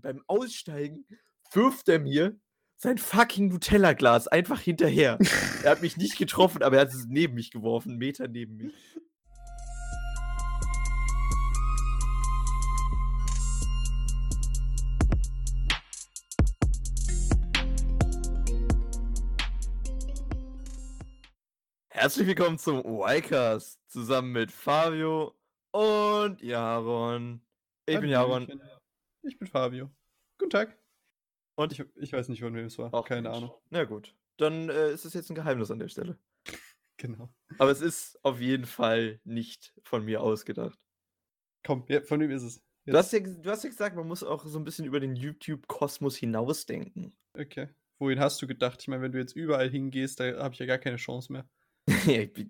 beim Aussteigen wirft er mir sein fucking Nutella-Glas einfach hinterher. er hat mich nicht getroffen, aber er hat es neben mich geworfen, einen Meter neben mich. Herzlich willkommen zum Y-Cast zusammen mit Fabio und Jaron. Ich bin Jaron. Ich bin Fabio. Guten Tag. Und Ich, ich weiß nicht, von wem es war. Ach, Keine Mensch. Ahnung. Na gut, dann äh, ist es jetzt ein Geheimnis an der Stelle. Genau. Aber es ist auf jeden Fall nicht von mir ausgedacht. Komm, ja, von wem ist es? Du hast, ja, du hast ja gesagt, man muss auch so ein bisschen über den YouTube-Kosmos hinausdenken. Okay. Wohin hast du gedacht? Ich meine, wenn du jetzt überall hingehst, da habe ich ja gar keine Chance mehr.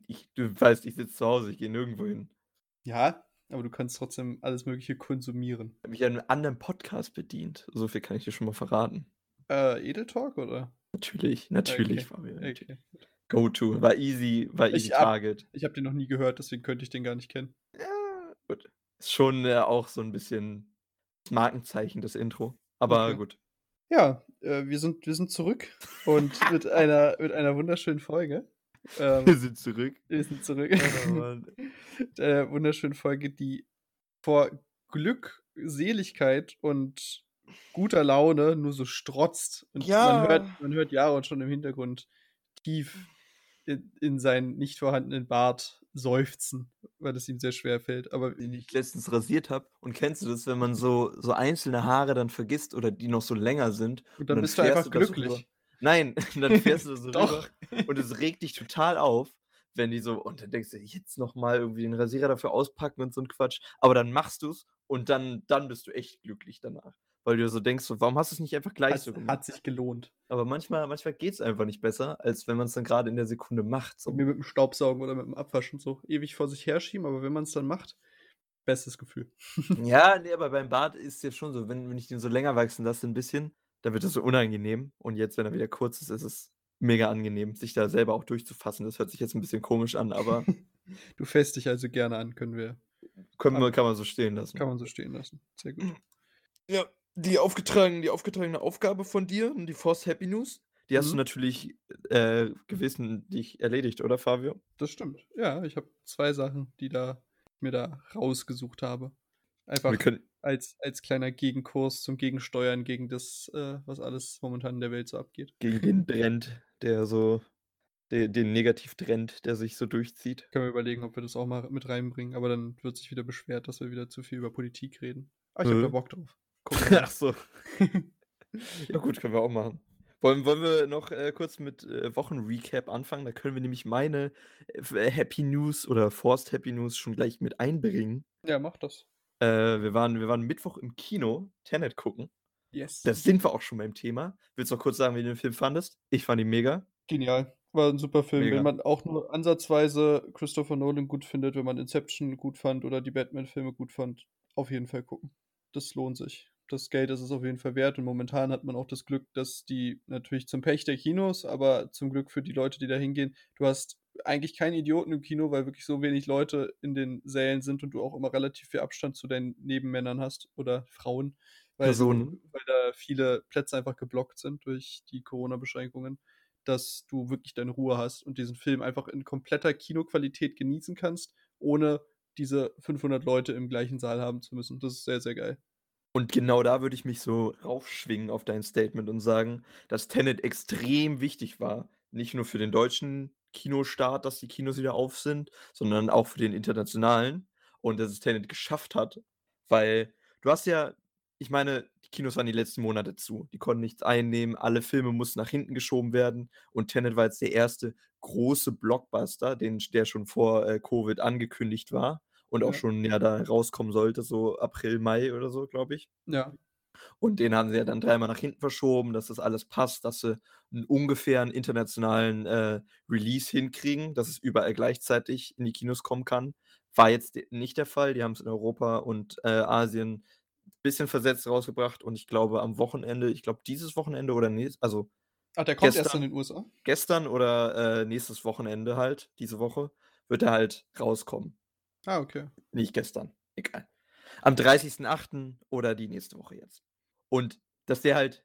Ich, du weißt, ich sitze zu Hause, ich gehe nirgendwo hin. Ja, aber du kannst trotzdem alles Mögliche konsumieren. Ich habe mich an einem anderen Podcast bedient. So viel kann ich dir schon mal verraten. Äh, Edeltalk oder? Natürlich, natürlich, Okay, Fabian. Okay. Go-To. War easy, war Ich easy hab- Target. Ich habe den noch nie gehört, deswegen könnte ich den gar nicht kennen. Ja, gut. Ist schon äh, auch so ein bisschen das Markenzeichen, das Intro. Aber Okay. gut. Ja, äh, wir, sind, wir sind zurück und mit einer, mit einer wunderschönen Folge. Ähm, Wir sind zurück. wir sind zurück. Oh, Mit einer wunderschönen Folge, die vor Glück, Seligkeit und guter Laune nur so strotzt. Und Ja. man hört, man hört Jaron schon im Hintergrund tief in, in seinen nicht vorhandenen Bart seufzen, weil es ihm sehr schwer fällt. Aber den ich letztens rasiert habe. Und kennst du das, wenn man so, so einzelne Haare dann vergisst oder die noch so länger sind? und dann, dann bist du fährst einfach du glücklich. Nein, dann fährst du so Doch. rüber und es regt dich total auf, wenn die so, und dann denkst du, jetzt nochmal irgendwie den Rasierer dafür auspacken und so ein Quatsch. Aber dann machst du es und dann, dann bist du echt glücklich danach. Weil du so denkst, so, warum hast du es nicht einfach gleich Hat, so gemacht? hat sich gelohnt. Aber manchmal, manchmal geht es einfach nicht besser, als wenn man es dann gerade in der Sekunde macht. So. Mir mit dem Staubsaugen oder mit dem Abwaschen so ewig vor sich herschieben, aber wenn man es dann macht, bestes Gefühl. Ja, nee, aber beim Bart ist es jetzt schon so, wenn, wenn ich den so länger wachsen lasse, ein bisschen, dann wird das so unangenehm. Und jetzt, wenn er wieder kurz ist, ist es mega angenehm, sich da selber auch durchzufassen. Das hört sich jetzt ein bisschen komisch an, aber Du fässt dich also gerne an, können wir, können wir, kann man so stehen lassen. kann man so stehen lassen. Sehr gut. Ja, die, aufgetragen, die aufgetragene Aufgabe von dir, die Force Happy News, die hast du Mhm. natürlich äh, gewissentlich erledigt, oder Fabio? Das stimmt. Ja, ich habe zwei Sachen, die da mir da rausgesucht habe. Einfach Wir können, als, als kleiner Gegenkurs zum Gegensteuern gegen das, äh, was alles momentan in der Welt so abgeht. gegen den Trend, der so, der, den Negativtrend, der sich so durchzieht. Können wir überlegen, ob wir das auch mal mit reinbringen, aber dann wird sich wieder beschwert, dass wir wieder zu viel über Politik reden. Aber ich habe Äh. da Bock drauf. Ach so. Ja gut, können wir auch machen. Wollen, wollen wir noch äh, kurz mit äh, Wochenrecap anfangen? Da können wir nämlich meine äh, äh, Happy News oder Forced Happy News schon gleich mit einbringen. ja, mach das. Äh, wir, waren, wir waren Mittwoch im Kino, Tenet gucken. Yes. Da sind wir auch schon beim Thema. Willst du noch kurz sagen, wie du den Film fandest? Ich fand ihn mega. Genial. War ein super Film. Mega. Wenn man auch nur ansatzweise Christopher Nolan gut findet, wenn man Inception gut fand oder die Batman-Filme gut fand, auf jeden Fall gucken. Das lohnt sich. Das Geld ist es auf jeden Fall wert und momentan hat man auch das Glück, dass die natürlich zum Pech der Kinos, aber zum Glück für die Leute, die da hingehen, du hast eigentlich keine Idioten im Kino, weil wirklich so wenig Leute in den Sälen sind und du auch immer relativ viel Abstand zu deinen Nebenmännern hast oder Frauen, weil, Personen. weil da viele Plätze einfach geblockt sind durch die Corona-Beschränkungen dass du wirklich deine Ruhe hast und diesen Film einfach in kompletter Kinoqualität genießen kannst, ohne diese 500 Leute im gleichen Saal haben zu müssen. Das ist sehr, sehr geil. Und genau da würde ich mich so raufschwingen auf dein Statement und sagen, dass Tenet extrem wichtig war. Nicht nur für den deutschen Kinostart, dass die Kinos wieder auf sind, sondern auch für den internationalen. Und dass es Tenet geschafft hat. Weil du hast ja, ich meine, die Kinos waren die letzten Monate zu. Die konnten nichts einnehmen. Alle Filme mussten nach hinten geschoben werden. Und Tenet war jetzt der erste große Blockbuster, den, der schon vor äh, Covid angekündigt war. Und auch Ja. schon ja da rauskommen sollte, so April, Mai oder so, glaube ich. Ja, Und den haben sie ja dann dreimal nach hinten verschoben, dass das alles passt, dass sie einen ungefähren internationalen äh, Release hinkriegen, dass es überall gleichzeitig in die Kinos kommen kann. War jetzt nicht der Fall. Die haben es in Europa und äh, Asien bisschen versetzt rausgebracht und ich glaube am Wochenende, ich glaube dieses Wochenende oder nächstes, also Ach, der kommt erst Gestern- in den USA? gestern oder äh, nächstes Wochenende halt, diese Woche, wird er halt rauskommen. Ah, okay. Nicht gestern, egal. Am 30.08. oder die nächste Woche jetzt. Und dass der halt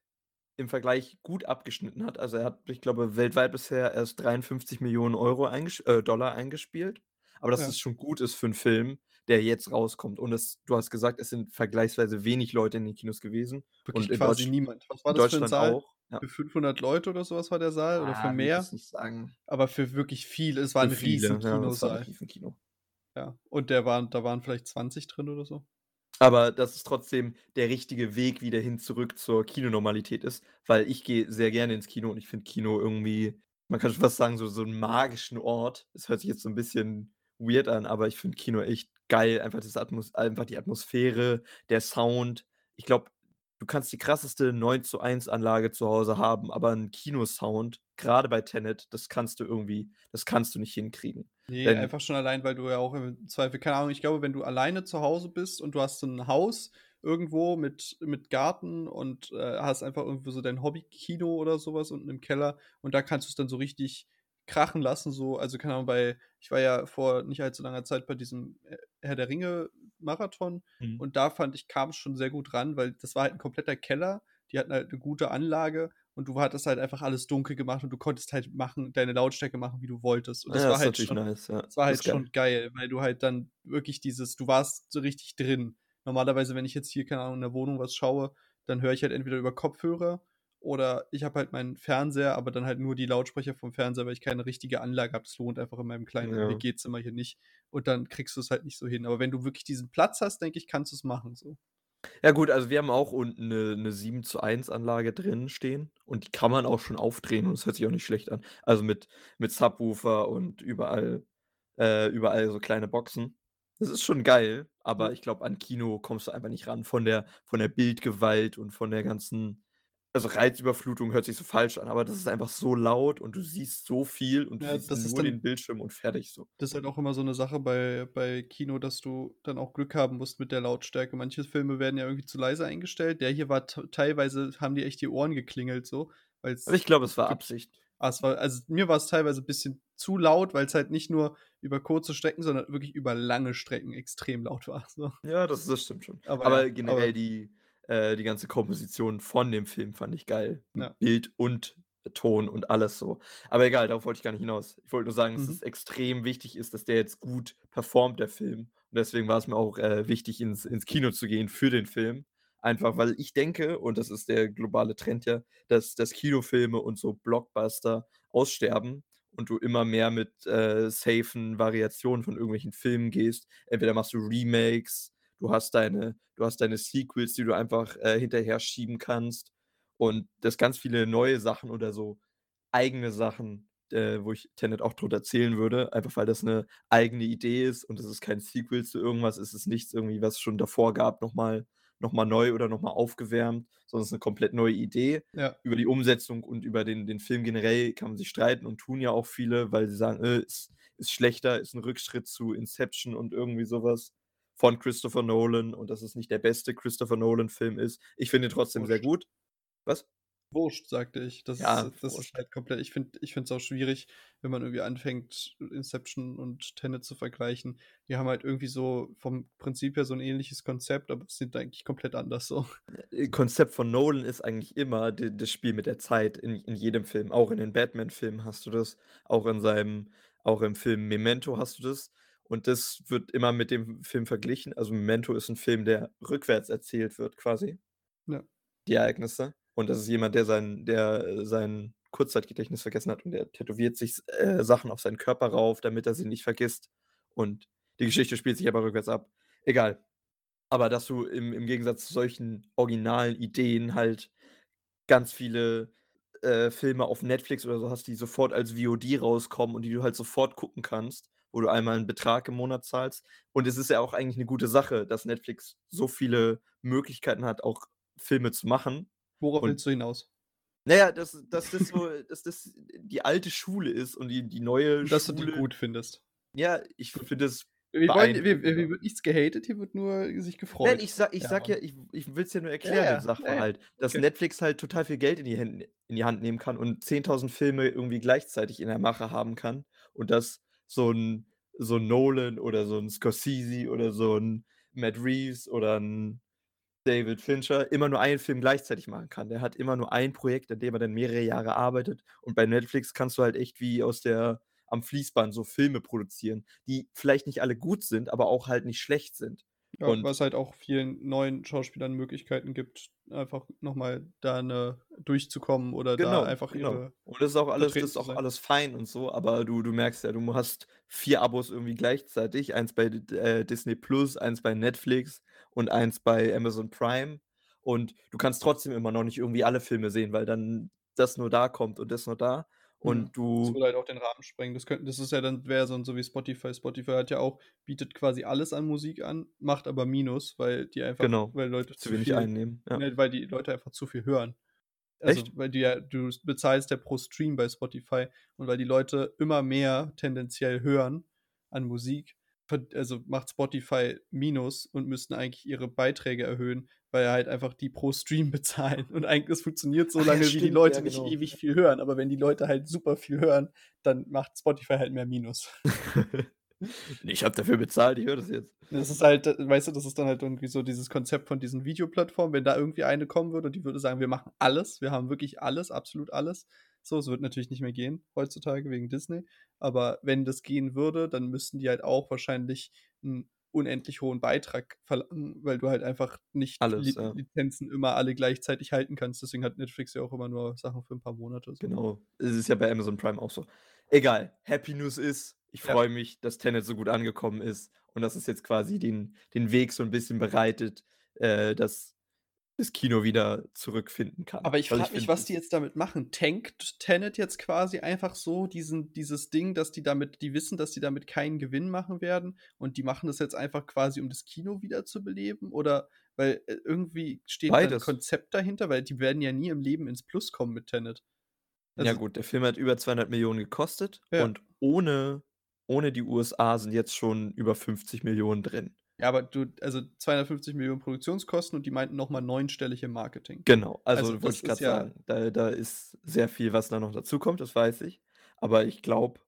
im Vergleich gut abgeschnitten hat. Also, er hat, ich glaube, weltweit bisher erst 53.000.000 € eingesch äh, Dollar eingespielt. Aber dass Ja. es schon gut ist für 'n Film, der jetzt rauskommt. Und es du hast gesagt, es sind vergleichsweise wenig Leute in den Kinos gewesen Wirklich und in quasi niemand. Was war das für 'n Deutschland Saal? auch, ja. Für 500 Leute oder so was war der Saal oder für Ah, würde ich mehr? nicht sagen. Aber für wirklich viele es war Für 'n viele, riesen ja, das war Kinosaal. Riesenkino. Ja, und der waren da waren vielleicht 20 drin oder so. Aber dass es trotzdem der richtige Weg wieder hin zurück zur Kinonormalität ist, weil ich gehe sehr gerne ins Kino und ich finde Kino irgendwie man kann schon fast sagen, so so 'n magischen Ort. Es hört sich jetzt so 'n bisschen weird an, aber ich finde Kino echt geil. Einfach das Atmos einfach die Atmosphäre, der Sound. Ich glaube, du kannst die krasseste 9:1 Anlage zu Hause haben, aber 'n Kinosound, grade bei Tenet, das kannst du irgendwie das kannst du nicht hinkriegen. Ne, Denn einfach schon allein, weil du ja auch im Zweifel keine Ahnung, ich glaube, wenn du alleine zu Hause bist und du hast so 'n Haus irgendwo mit mit Garten und, äh, hast einfach irgendwo so dein Hobbykino oder so was unten im Keller und da kannst du's dann so richtig krachen lassen, so also, keine Ahnung, bei ich war ja vor nicht allzu langer Zeit bei diesem, äh, Herr der Ringe-Marathon Mhm. und da fand ich, kam's schon sehr gut ran, weil das war halt 'n kompletter Keller. Die hatten halt 'ne gute Anlage und du hattest halt einfach alles dunkel gemacht und du konntest halt machen deine Lautstärke machen, wie du wolltest. Und das Ja, war ist halt schon nice, ja. das war Das halt geil. schon geil, weil du halt dann wirklich dieses du warst so richtig drin. Normalerweise, wenn ich jetzt hier, keine Ahnung, in der Wohnung was schaue, dann höre ich halt entweder über Kopfhörer oder ich habe halt meinen Fernseher, aber dann halt nur die Lautsprecher vom Fernseher, weil ich keine richtige Anlage habe. Das lohnt einfach in meinem kleinen Ja. WG-Zimmer hier nicht. Und dann kriegst du's halt nicht so hin. Aber wenn du wirklich diesen Platz hast, denke ich, kannst du's machen so. Ja gut, also, wir haben auch unten 'ne 'ne 7:1 Anlage drin stehen und die kann man auch schon aufdrehen und es hört sich auch nicht schlecht an. Also, mit mit Subwoofer und überall äh, überall so kleine Boxen. Das ist schon geil, aber ich glaube, an Kino kommst du einfach nicht ran von der von der Bildgewalt und von der ganzen also, Reizüberflutung hört sich so falsch an, aber das ist einfach so laut und du siehst so viel und du Ja, siehst das ist nur den dann Bildschirm und fertig so. das ist halt auch immer so 'ne Sache bei bei Kino, dass du dann auch Glück haben musst mit der Lautstärke. Manche Filme werden ja irgendwie zu leise eingestellt. Der hier war teilweise haben die echt die Ohren geklingelt so, Aber ich glaube, es war Absicht. ah, es war also, mir war's teilweise bisschen zu laut, weil's halt nicht nur über kurze Strecken, sondern wirklich über lange Strecken extrem laut war, so. Ja, das das stimmt schon. Aber Aber ja, generell aber die äh, die ganze Komposition von dem Film fand ich geil. Ja. Bild und Ton und alles so. Aber egal, darauf wollte ich gar nicht hinaus. Ich wollte nur sagen, dass Mhm. es extrem wichtig ist, dass der jetzt gut performt, der Film. Und deswegen war's mir auch, äh, wichtig, ins ins Kino zu gehen für den Film. Einfach, weil ich denke, und das ist der globale Trend ja, dass dass Kinofilme und so Blockbuster aussterben und du immer mehr mit, äh, safen Variationen von irgendwelchen Filmen gehst. Entweder machst du Remakes, du hast deine du hast deine Sequels, die du einfach, äh, hinterher schieben kannst und dass ganz viele neue Sachen oder so eigene Sachen, äh, wo ich Tenet auch drunter zählen würde, einfach weil das 'ne eigene Idee ist und das ist kein Sequel zu irgendwas. Es ist nichts irgendwie, was schon davor gab, noch mal noch mal neu oder noch mal aufgewärmt, sondern es ist 'ne komplett neue Idee. Ja. Über die Umsetzung und über den den Film generell kann man sich streiten und tun ja auch viele, weil sie sagen: „Äh, ist ist schlechter, ist 'n Rückschritt zu Inception und irgendwie so was von Christopher Nolan und dass es nicht der beste Christopher Nolan-Film ist.“ Ich finde ihn trotzdem sehr Wurscht. gut. Was? Wurscht, sagte ich. Das ist Ja, das ist halt komplett ich finde es auch schwierig, wenn man irgendwie anfängt, Inception und Tenet zu vergleichen. Die haben halt irgendwie so vom Prinzip her so 'n ähnliches Konzept, aber sind eigentlich komplett anders so. Äh, Konzept von Nolan ist eigentlich immer das Spiel mit der Zeit in in jedem Film. Auch in den Batman-Filmen hast du das, auch in seinem auch im Film Memento hast du das. Und das wird immer mit dem Film verglichen. Also, Memento ist 'n Film, der rückwärts erzählt wird quasi Ja. die Ereignisse. Und das ist jemand, der sein der, äh, sein Kurzzeitgedächtnis vergessen hat und der tätowiert sich äh, Sachen auf seinen Körper rauf, damit er sie nicht vergisst. Und die Geschichte spielt sich aber rückwärts ab. Egal. Aber dass du im im Gegensatz zu solchen originalen Ideen halt ganz viele, äh, Filme auf Netflix oder so hast, die sofort als VOD rauskommen und die du halt sofort gucken kannst, wo du einmal 'n Betrag im Monat zahlst. Und es ist ja auch eigentlich 'ne gute Sache, dass Netflix so viele Möglichkeiten hat, auch Filme zu machen. Worauf Und willst du hinaus? na ja, dass dass das so dass das die alte Schule ist und die die neue Dass du die Schule gut findest. Ja, ich finde es Wir wollen hier wir wird nichts gehatet, hier wird nur sich gefreut. Nein, ich sage ich Ja, sage ja ich ich will's ja nur erklären, ja. den Ja. Sachverhalt, dass Okay. Netflix halt total viel Geld in die Hän in die Hand nehmen kann und 10.000 Filme irgendwie gleichzeitig in der Mache haben kann und dass so 'n so 'n Nolan oder so 'n Scorsese oder so 'n Matt Reeves oder 'n David Fincher immer nur einen Film gleichzeitig machen kann. Der hat immer nur ein Projekt, an dem er dann mehrere Jahre arbeitet. Und bei Netflix kannst du halt echt wie aus der am Fließband so Filme produzieren, die vielleicht nicht alle gut sind, aber auch halt nicht schlecht sind. Ja, Und was halt auch vielen neuen Schauspielern Möglichkeiten gibt, einfach noch mal da 'ne durchzukommen oder da Genau, einfach genau. ihre Und das ist auch alles das ist auch alles fein und so, aber du du merkst ja, du hast 4 Abos irgendwie gleichzeitig, eins bei äh, Disney Plus, eins bei Netflix und eins bei Amazon Prime. Und du kannst trotzdem immer noch nicht irgendwie alle Filme sehen, weil dann das nur da kommt und das nur da. Und Das du würde halt auch den Rahmen sprengen. Das könnten das ist ja dann wäre dann so wie Spotify. Spotify hat ja auch bietet quasi alles an Musik an, macht aber Minus, weil die einfach Genau, weil Leute zu zu wenig viel einnehmen, ja. ne, weil die Leute einfach zu viel hören. Also, Echt? weil du ja du bezahlst ja pro Stream bei Spotify und weil die Leute immer mehr tendenziell hören an Musik, also, macht Spotify Minus und müssten eigentlich ihre Beiträge erhöhen, weil halt einfach die pro Stream bezahlen. Und eigentlich es funktioniert so Ach ja, lange, wie die Leute ja, nicht genau. ewig viel hören. Aber wenn die Leute halt super viel hören, dann macht Spotify halt mehr Minus. Ich habe dafür bezahlt, ich höre das jetzt. Das ist halt weißt du, das ist dann halt irgendwie so dieses Konzept von diesen Videoplattformen. Wenn da irgendwie eine kommen würde und die würde sagen: „Wir machen alles. Wir haben wirklich alles, absolut alles.“ So, es wird natürlich nicht mehr gehen heutzutage wegen Disney. Aber wenn das gehen würde, dann müssten die halt auch wahrscheinlich 'n unendlich hohen Beitrag verlangen, weil du halt einfach nicht Alles, Li ja. Lizenzen immer alle gleichzeitig halten kannst. Deswegen hat Netflix ja auch immer nur Sachen für 'n paar Monate so. Genau. Es ist ja bei Amazon Prime auch so. Egal, Happy News ist, ich Ja. freue mich, dass Tenet so gut angekommen ist und dass es jetzt quasi den den Weg so 'n bisschen bereitet, äh, dass das Kino wieder zurückfinden kann. Aber ich Weil frage mich, was die jetzt damit machen. Tankt Tenet jetzt quasi einfach so diesen dieses Ding, dass die damit die wissen, dass die damit keinen Gewinn machen werden und die machen das jetzt einfach quasi, um das Kino wieder zu beleben? Oder weil, äh, irgendwie steht da 'n Beides. Konzept dahinter, weil die werden ja nie im Leben ins Plus kommen mit Tenet. Ja Also gut, der Film hat über 200.000.000 gekostet Ja. und ohne ohne die USA sind jetzt schon über 50.000.000 drin. Ja, aber du also 250.000.000 Produktionskosten und die meinten noch mal neunstellig im Marketing. Genau, also, Also, wollte ich ist ja sagen, da da ist sehr viel, was da noch dazukommt, das weiß ich. Aber ich glaube,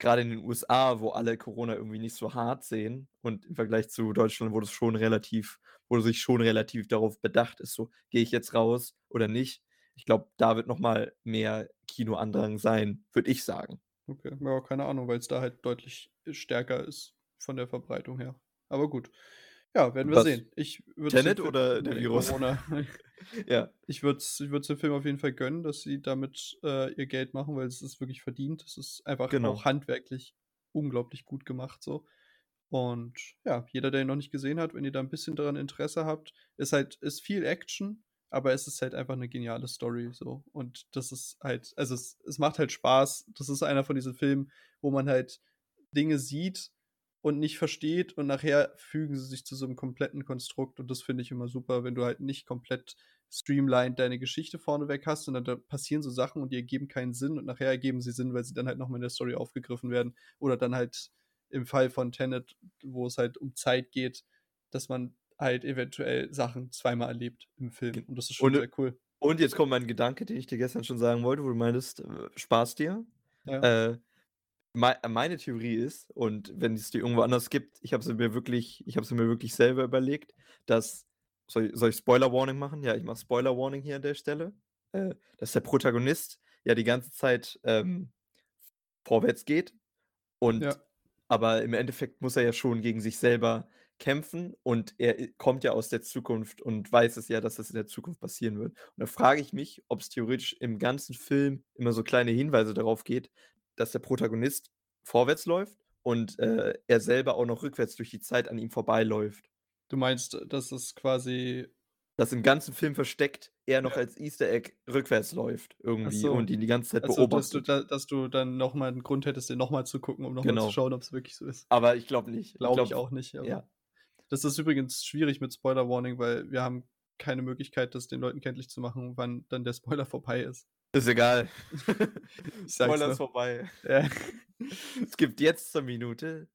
grade in den USA, wo alle Corona irgendwie nicht so hart sehen und im Vergleich zu Deutschland, wo das schon relativ wo sich schon relativ darauf bedacht ist, so: „Gehe ich jetzt raus oder nicht?“ Ich glaube, da wird noch mal mehr Kinoandrang sein, würde ich sagen. Okay, ja, keine Ahnung, weil's da halt deutlich stärker ist von der Verbreitung her. Aber gut. Ja, werden wir Was? sehen. Ich würde Tenet Film oder der Virus? Corona. Ja. Ich würde es ich dem Film auf jeden Fall gönnen, dass sie damit, äh, ihr Geld machen, weil es ist wirklich verdient. Es ist einfach Genau. auch handwerklich unglaublich gut gemacht so. Und ja, jeder, der ihn noch nicht gesehen hat, wenn ihr da 'n bisschen daran Interesse habt, ist halt ist viel Action, aber es ist halt einfach 'ne geniale Story so. Und das ist halt also, es es macht halt Spaß. Das ist einer von diesen Filmen, wo man halt Dinge sieht und nicht versteht und nachher fügen sie sich zu so 'nem kompletten Konstrukt und das finde ich immer super, wenn du halt nicht komplett streamlined deine Geschichte vorneweg hast, sondern da passieren so Sachen und die ergeben keinen Sinn und nachher ergeben sie Sinn, weil sie dann halt noch mal in der Story aufgegriffen werden. Oder dann halt im Fall von Tenet, wo es halt um Zeit geht, dass man halt eventuell Sachen zweimal erlebt im Film und das ist schon Und sehr cool. und jetzt kommt mein Gedanke, den ich dir gestern schon sagen wollte, wo du meintest, äh, Spaß dir. Ja. Äh, meine Theorie ist und wenn es die irgendwo anders gibt, ich habe sie mir wirklich ich habe sie mir wirklich selber überlegt, dass soll soll ich Spoiler Warning machen? Ja, ich mache Spoiler Warning hier an der Stelle. Äh, dass der Protagonist ja die ganze Zeit, ähm, vorwärts geht und Ja. aber im Endeffekt muss er ja schon gegen sich selber kämpfen und er i kommt ja aus der Zukunft und weiß es ja, dass das in der Zukunft passieren wird. Und da frage ich mich, ob's theoretisch im ganzen Film immer so kleine Hinweise darauf geht, dass der Protagonist vorwärts läuft und, äh, er selber auch noch rückwärts durch die Zeit an ihm vorbeiläuft. Du meinst, dass es quasi Dass im ganzen Film versteckt er noch Ja. als Easter Egg rückwärts läuft irgendwie so. und ihn die ganze Zeit Also, dass du beobachtet. da dass du dann noch mal 'n Grund hättest, den noch mal zu gucken, um noch mal zu Genau. schauen, ob's wirklich so ist. Aber ich glaube nicht. Ich Glaube ich glaube auch nicht, ja. das ist übrigens schwierig mit Spoiler Warning, weil wir haben keine Möglichkeit, das den Leuten kenntlich zu machen, wann dann der Spoiler vorbei ist. Ist egal. Ich ist vorbei. Ja. Es gibt jetzt zur Minute.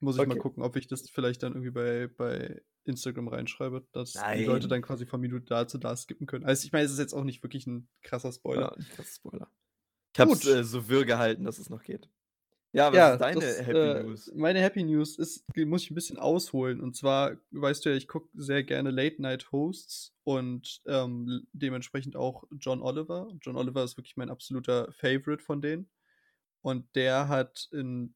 Muss ich mal Okay. gucken, ob ich das vielleicht dann irgendwie bei bei Instagram reinschreibe, dass die Leute Nein. dann quasi von Minute da zu da skippen können. Also, ich meine, es ist jetzt auch nicht wirklich 'n krasser Spoiler. Ja, 'n krasser Spoiler. Ich habe es, äh, so wirr gehalten, dass es noch geht. Ja, was Ja, ist deine das, Happy äh, News? meine Happy News ist muss ich 'n bisschen ausholen. Und zwar weißt du ja, ich gucke sehr gerne Late-Night-Hosts und, ähm, dementsprechend auch John Oliver. John Oliver ist wirklich mein absoluter Favorite von denen. Und der hat in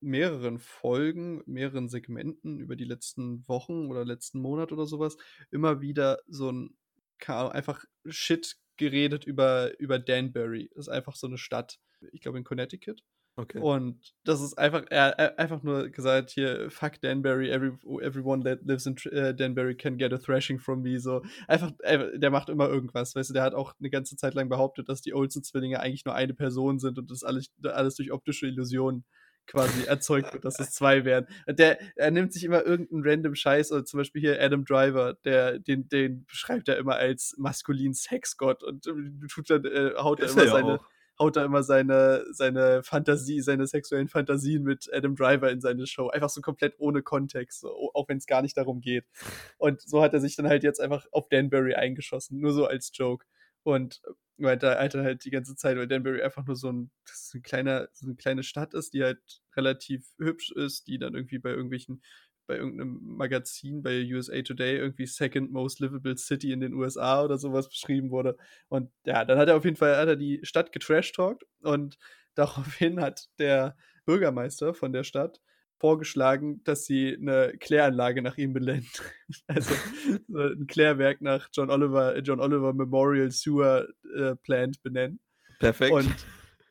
mehreren Folgen, mehreren Segmenten über die letzten Wochen oder letzten Monat oder so was immer wieder so 'n keine Ahnung, einfach Shit geredet über über Danbury. Ist einfach so 'ne Stadt, ich glaube in Connecticut. Okay. Und das ist einfach er er einfach nur gesagt: „Hier, fuck Danbury, every everyone that lives in äh, Danbury can get a thrashing from me“, so. Einfach äh, der macht immer irgendwas, weißt du? Der hat auch 'ne ganze Zeit lang behauptet, dass die Olsen-Zwillinge eigentlich nur eine Person sind und das alles alles durch optische Illusionen quasi erzeugt wird, dass es 2 wären. Der er nimmt sich immer irgend 'n random Scheiß oder zum Beispiel hier Adam Driver, der den den beschreibt er immer als maskulinen Sexgott und, äh, tut dann äh, haut Ist immer er ja seine auch. Haut da immer seine seine Fantasie seine sexuellen Fantasien mit Adam Driver in seine Show. Einfach so komplett ohne Kontext, so, auch wenn's gar nicht darum geht. Und so hat er sich dann halt jetzt einfach auf Danbury eingeschossen, nur so als Joke. Und meinte meinte halt die ganze Zeit, weil Danbury einfach nur so 'n das ist 'n kleiner so 'ne kleine Stadt ist, die halt relativ hübsch ist, die dann irgendwie bei irgendwelchen bei irgend 'nem Magazin, bei USA Today irgendwie Second Most Livable City in den USA oder so was beschrieben wurde. Und ja, dann hat er auf jeden Fall hat er die Stadt getrashtalkt und daraufhin hat der Bürgermeister von der Stadt vorgeschlagen, dass sie 'ne Kläranlage nach ihm benennen. Also, so 'n Klärwerk nach John Oliver John Oliver Memorial Sewer, äh, Plant benennen. Perfekt. Und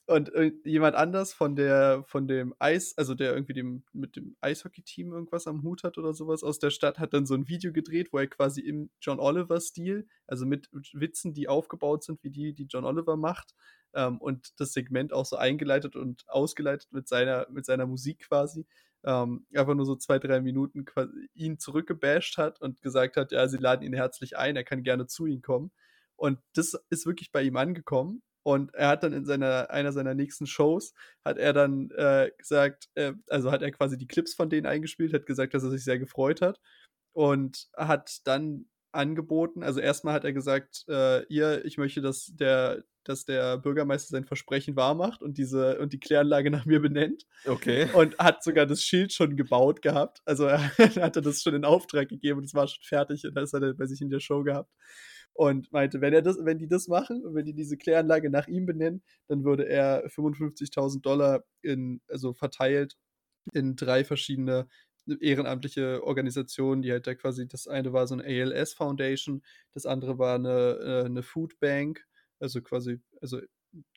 und jemand anders von der von dem Eis also, der irgendwie dem mit dem Eishockeyteam irgendwas am Hut hat oder so was aus der Stadt, hat dann so 'n Video gedreht, wo er quasi im John Oliver-Stil, also, mit Witzen, die aufgebaut sind wie die, die John Oliver macht, ähm, und das Segment auch so eingeleitet und ausgeleitet mit seiner mit seiner Musik quasi, ähm, einfach nur so 2, 3 Minuten ihn zurückgebasht hat und gesagt hat, ja, sie laden ihn herzlich ein, er kann gerne zu ihnen kommen. Und das ist wirklich bei ihm angekommen. Und er hat dann in seiner einer seiner nächsten Shows hat er dann, äh, gesagt äh, also, hat er quasi die Clips von denen eingespielt, hat gesagt, dass er sich sehr gefreut hat und hat dann angeboten also, erst mal hat er gesagt, äh: „Hier, ich möchte, dass der dass der Bürgermeister sein Versprechen wahrmacht und diese und die Kläranlage nach mir benennt.“ Okay. Und hat sogar das Schild schon gebaut gehabt. Also, er hatte das schon in Auftrag gegeben und es war schon fertig und das hat er bei sich in der Show gehabt. Und meinte, wenn er das wenn die das machen und wenn die diese Kläranlage nach ihm benennen, dann würde er 55.000 in also, verteilt in 3 verschiedene ehrenamtliche Organisationen, die halt da quasi das eine war so 'ne ALS Foundation, das andere war 'ne äh, 'ne Foodbank, also, quasi also,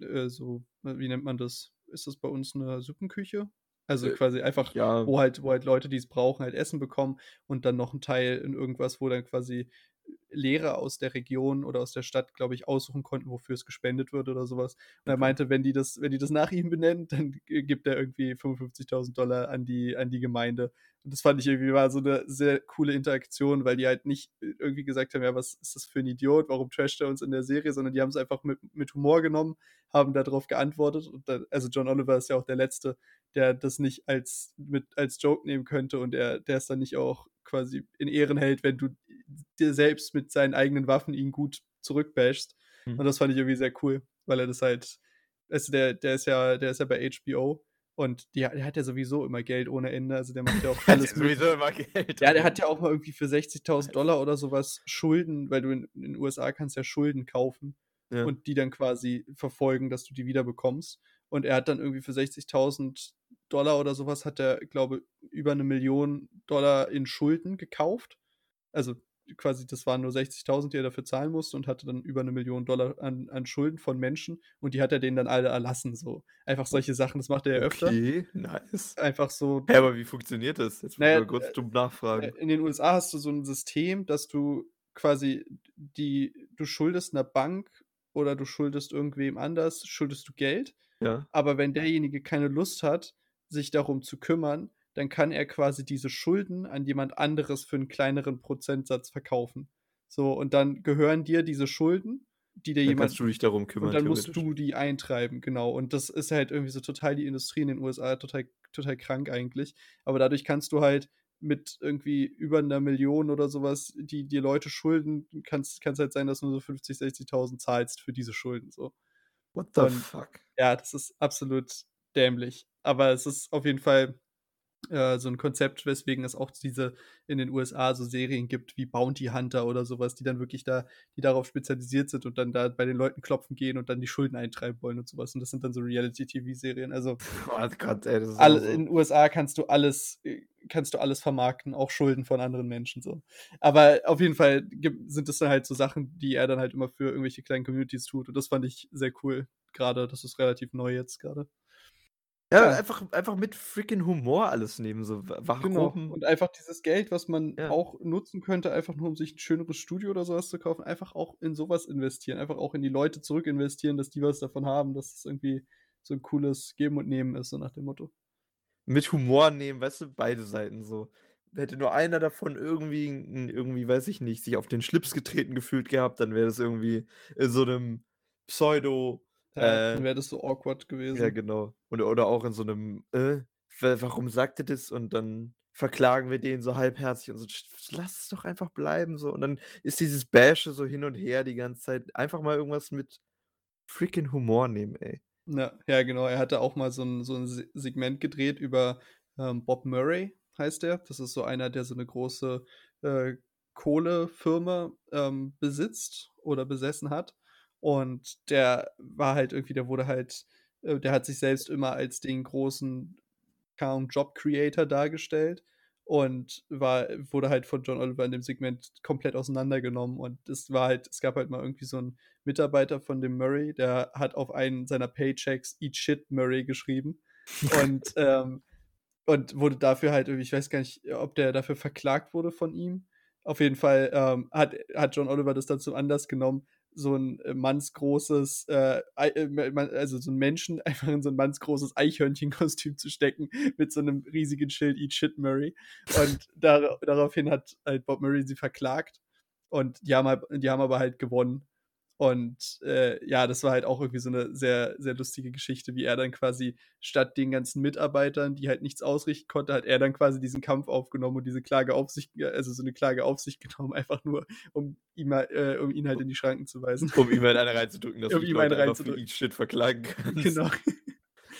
äh, so wie nennt man das? Ist das bei uns 'ne Suppenküche? Also, Äh, quasi einfach, ja. wo halt wo halt Leute, die's brauchen, halt Essen bekommen und dann noch 'n Teil in irgendwas, wo dann quasi Lehrer aus der Region oder aus der Stadt, glaube ich, aussuchen konnten, wofür es gespendet wird oder so was. Und er meinte, wenn die das wenn die das nach ihm benennen, dann gibt er irgendwie 55.000 an die an die Gemeinde. Und das fand ich irgendwie war so 'ne sehr coole Interaktion, weil die halt nicht irgendwie gesagt haben: „Ja, was ist das für 'n Idiot? Warum trasht er uns in der Serie?“ Sondern die haben's einfach mit mit Humor genommen, haben da drauf geantwortet dann also, John Oliver ist ja auch der Letzte, der das nicht als mit als Joke nehmen könnte und er der es dann nicht auch quasi in Ehren hält, wenn du dir selbst mit seinen eigenen Waffen ihn gut zurückbashst. Mhm. Und das fand ich irgendwie sehr cool, weil er das halt du, der der ist ja der ist ja bei HBO und die der hat ja sowieso immer Geld ohne Ende. Also, der macht ja auch Der alles ja sowieso immer Geld. Ja, der hat ja auch mal irgendwie für 60.000 oder so was Schulden, weil du in in den USA kannst ja Schulden kaufen Ja. und die dann quasi verfolgen, dass du die wiederbekommst. Und er hat dann irgendwie für 60.000 oder so was hat er, glaube, über 1.000.000 in Schulden gekauft. Also, quasi das waren nur 60.000, die er dafür zahlen musste und hatte dann über 1.000.000 an an Schulden von Menschen und die hat er denen dann alle erlassen so. Einfach solche Sachen, das macht er ja öfter. Okay, nice. Einfach so Hä, aber wie funktioniert das? Jetzt muss ich mal kurz äh, dumm äh, nachfragen. in den USA hast du so 'n System, dass du quasi die du schuldest 'ner Bank oder du schuldest irgendwem anders schuldest du Geld, Ja. aber wenn derjenige keine Lust hat, sich darum zu kümmern, dann kann er quasi diese Schulden an jemand anderes für 'n kleineren Prozentsatz verkaufen. So, und dann gehören dir diese Schulden, die dir Dann jemand kannst du dich darum kümmern, und dann musst du die eintreiben, genau. Und das ist halt irgendwie so total die Industrie in den USA, total total krank eigentlich. Aber dadurch kannst du halt mit irgendwie über 'ner Million oder so was, die dir Leute schulden, kann's kann's halt sein, dass du nur so 50, 60.000 zahlst für diese Schulden so. What the Und fuck? ja, das ist absolut dämlich. Aber es ist auf jeden Fall äh, so ein Konzept, weswegen es auch diese in den USA so Serien gibt wie Bounty Hunter oder sowas, die dann wirklich da, die darauf spezialisiert sind und dann da bei den Leuten klopfen gehen und dann die Schulden eintreiben wollen und sowas. Und das sind dann so Reality-TV-Serien. Also Oh Gott, ey, das ist alle, so. in den USA kannst du alles, äh, kannst du alles vermarkten, auch Schulden von anderen Menschen so. Aber auf jeden Fall sind das dann halt so Sachen, die er dann halt immer für irgendwelche kleinen Communities tut. Und das fand ich sehr cool. Gerade, das ist relativ neu jetzt gerade. Ja, Ja. einfach, einfach mit freaking Humor alles nehmen. So, wa- Genau. Und einfach dieses Geld, was man Ja. auch nutzen könnte, einfach nur um sich ein schöneres Studio oder sowas zu kaufen, einfach auch in sowas investieren. Einfach auch in die Leute zurück investieren, dass die was davon haben, dass es irgendwie so ein cooles Geben und Nehmen ist, so nach dem Motto. Mit Humor nehmen, weißt du, beide Seiten so. Hätte nur einer davon irgendwie, irgendwie, weiß ich nicht, sich auf den Schlips getreten gefühlt gehabt, dann wäre das irgendwie in so einem Pseudo, Ja, dann äh, wäre das so awkward ja, gewesen. genau. Oder, oder auch in so einem, äh, wa- warum sagt er das? Und dann verklagen wir den so halbherzig und so, "Sch- lass es doch einfach bleiben, so. Und dann ist dieses Bashe so hin und her die ganze Zeit. Einfach mal irgendwas mit freaking Humor nehmen, ey. Ja, ja, genau. Er hatte auch mal so ein, so ein Se- Segment gedreht über ähm, Bob Murray, heißt der. Das ist so einer, der so eine große äh, Kohlefirma ähm, besitzt oder besessen hat. Und der war halt irgendwie, der wurde halt, äh, der hat sich selbst immer als den großen Ahnung, Job Creator dargestellt und war, wurde halt von John Oliver in dem Segment komplett auseinandergenommen. Und es war halt, es gab halt mal irgendwie so einen Mitarbeiter von dem Murray, der hat auf einen seiner Paychecks Eat Shit Murray geschrieben. Und, ähm, und wurde dafür halt ich weiß gar nicht, ob der dafür verklagt wurde von ihm. Auf jeden Fall ähm, hat, hat John Oliver das dann zum Anlass genommen, so ein äh, mannsgroßes, äh, äh, also so ein Menschen einfach in so ein mannsgroßes Eichhörnchenkostüm zu stecken mit so einem riesigen Schild Eat Shit Murray. Und dar daraufhin hat halt Bob Murray sie verklagt und die haben, die haben aber halt gewonnen. Und äh, ja, das war halt auch irgendwie so eine sehr, sehr lustige Geschichte, wie er dann quasi statt den ganzen Mitarbeitern, die halt nichts ausrichten konnte, hat er dann quasi diesen Kampf aufgenommen und diese Klage auf sich, also so eine Klage auf sich genommen, einfach nur, um ihn, mal, äh, um ihn halt in die Schranken zu weisen. Um ihm halt eine reinzudrücken, dass Um du Leute eine einfach für. Eat Shit verklagen kannst. genau.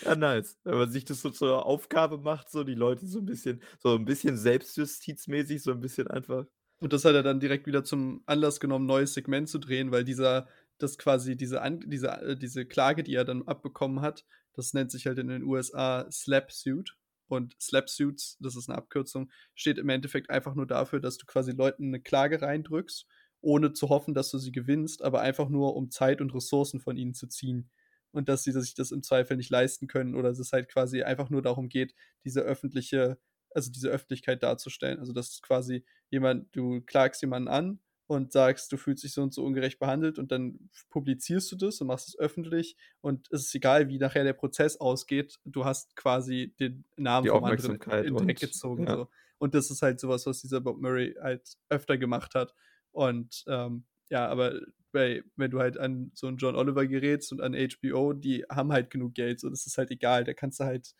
Ja, nice. Wenn man sich das so zur Aufgabe macht, so die Leute so ein bisschen, so ein bisschen selbstjustizmäßig, so ein bisschen einfach. Und das hat er dann direkt wieder zum Anlass genommen, neues Segment zu drehen, weil dieser, das quasi diese, An diese, äh, diese Klage, die er dann abbekommen hat, das nennt sich halt in den USA Slap Suit. Und Slap Suits, das ist eine Abkürzung, steht im Endeffekt einfach nur dafür, dass du quasi Leuten eine Klage reindrückst, ohne zu hoffen, dass du sie gewinnst, aber einfach nur, um Zeit und Ressourcen von ihnen zu ziehen. Und dass sie sich das im Zweifel nicht leisten können oder dass es halt quasi einfach nur darum geht, diese öffentliche, also diese Öffentlichkeit darzustellen. Also dass quasi jemand, du klagst jemanden an und sagst, du fühlst dich so und so ungerecht behandelt und dann publizierst du das und machst es öffentlich und es ist egal, wie nachher der Prozess ausgeht, du hast quasi den Namen Die vom anderen in den Dreck und- gezogen. ja. So. Und das ist halt sowas, was dieser Bob Murray halt öfter gemacht hat. Und ähm, ja, aber bei, wenn du halt an so einen John Oliver gerätst und an HBO, die haben halt genug Geld, so das ist halt egal, da kannst du halt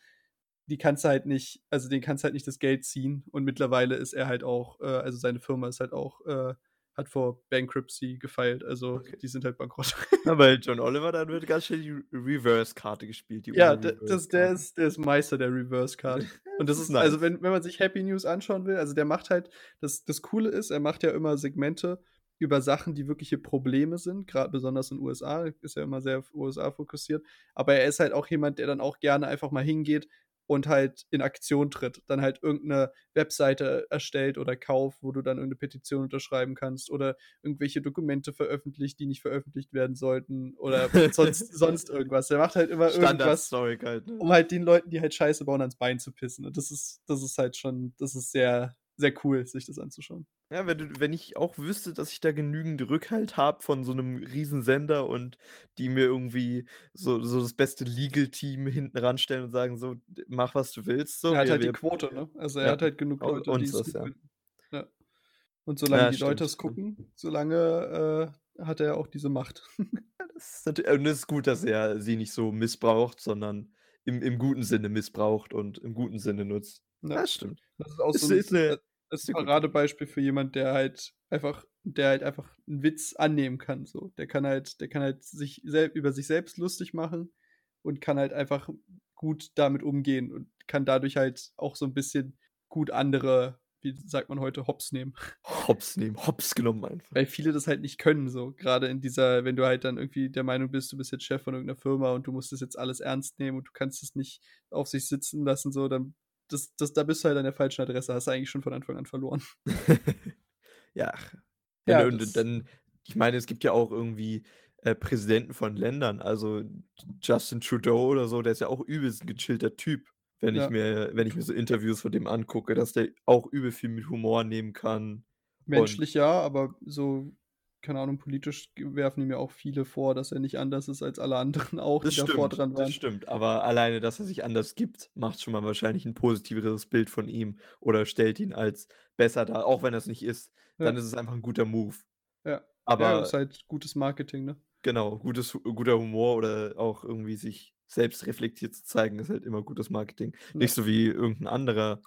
die kannst du halt nicht, also den kannst du halt nicht das Geld ziehen. Und mittlerweile ist er halt auch, äh, also seine Firma ist halt auch, äh, hat vor Bankruptcy gefeilt. Also Okay. die sind halt bankrott. Ja, bei John Oliver, dann wird ganz schnell die Reverse-Karte gespielt. Die ja, das, der, Reverse-Karte. ist, der ist Meister der Reverse Card. Und das, ist, ist also nice. wenn, wenn man sich Happy News anschauen will, also der macht halt, das, das Coole ist, er macht ja immer Segmente über Sachen, die wirkliche Probleme sind, gerade besonders in den USA, ist er immer sehr auf USA fokussiert. Aber er ist halt auch jemand, der dann auch gerne einfach mal hingeht und halt in Aktion tritt. Dann halt irgendeine Webseite erstellt oder kauft, wo du dann irgendeine Petition unterschreiben kannst oder irgendwelche Dokumente veröffentlicht, die nicht veröffentlicht werden sollten oder sonst, sonst irgendwas. Der macht halt immer irgendwas, halt. Ne? um halt den Leuten, die halt Scheiße bauen, ans Bein zu pissen. Und das ist, das ist halt schon, das ist sehr, sehr cool, sich das anzuschauen. Ja, wenn, du, wenn ich auch wüsste, dass ich da genügend Rückhalt habe von so einem Riesensender und die mir irgendwie so, so das beste Legal-Team hinten ranstellen und sagen, so, mach was du willst. So, er hat wir- halt die Quote, ne? Also er Ja, hat halt genug Leute, die es ja. Ja. Und solange Ja, die Leute stimmt, es stimmt. gucken, solange äh, hat er auch diese Macht. Das ist, und es ist gut, dass er sie nicht so missbraucht, sondern im, im guten Sinne missbraucht und im guten Sinne nutzt. Ja. Ja, das stimmt. Das ist auch Ist, so ein, ist eine, das ist ein Paradebeispiel für jemand, der halt einfach, der halt einfach einen Witz annehmen kann. So. Der kann halt, der kann halt sich über sich selbst lustig machen und kann halt einfach gut damit umgehen und kann dadurch halt auch so ein bisschen gut andere, wie sagt man heute, Hops nehmen. Hops nehmen, Hops genommen einfach. Weil viele das halt nicht können, so. Gerade in dieser, wenn du halt dann irgendwie der Meinung bist, du bist jetzt Chef von irgendeiner Firma und du musst das jetzt alles ernst nehmen und du kannst es nicht auf sich sitzen lassen, so, dann, das, das, da bist du halt an der falschen Adresse, hast du eigentlich schon von Anfang an verloren. ja. Ja, und das- dann, ich meine, es gibt ja auch irgendwie äh, Präsidenten von Ländern, also Justin Trudeau oder so, der ist ja auch übelst ein gechillter Typ, wenn Ja. ich mir, wenn ich mir so Interviews von dem angucke, dass der auch übel viel mit Humor nehmen kann. Menschlich ja, aber so, keine Ahnung, politisch werfen ihm ja auch viele vor, dass er nicht anders ist als alle anderen auch, Das die davor stimmt, dran das waren. stimmt. Aber alleine, dass er sich anders gibt, macht schon mal wahrscheinlich ein positiveres Bild von ihm oder stellt ihn als besser dar, auch wenn es nicht ist. Dann Ja. ist es einfach ein guter Move. Ja. ja, Aber ist halt gutes Marketing, ne? genau, gutes, guter Humor oder auch irgendwie sich selbst reflektiert zu zeigen, ist halt immer gutes Marketing. Ja. Nicht so wie irgendein anderer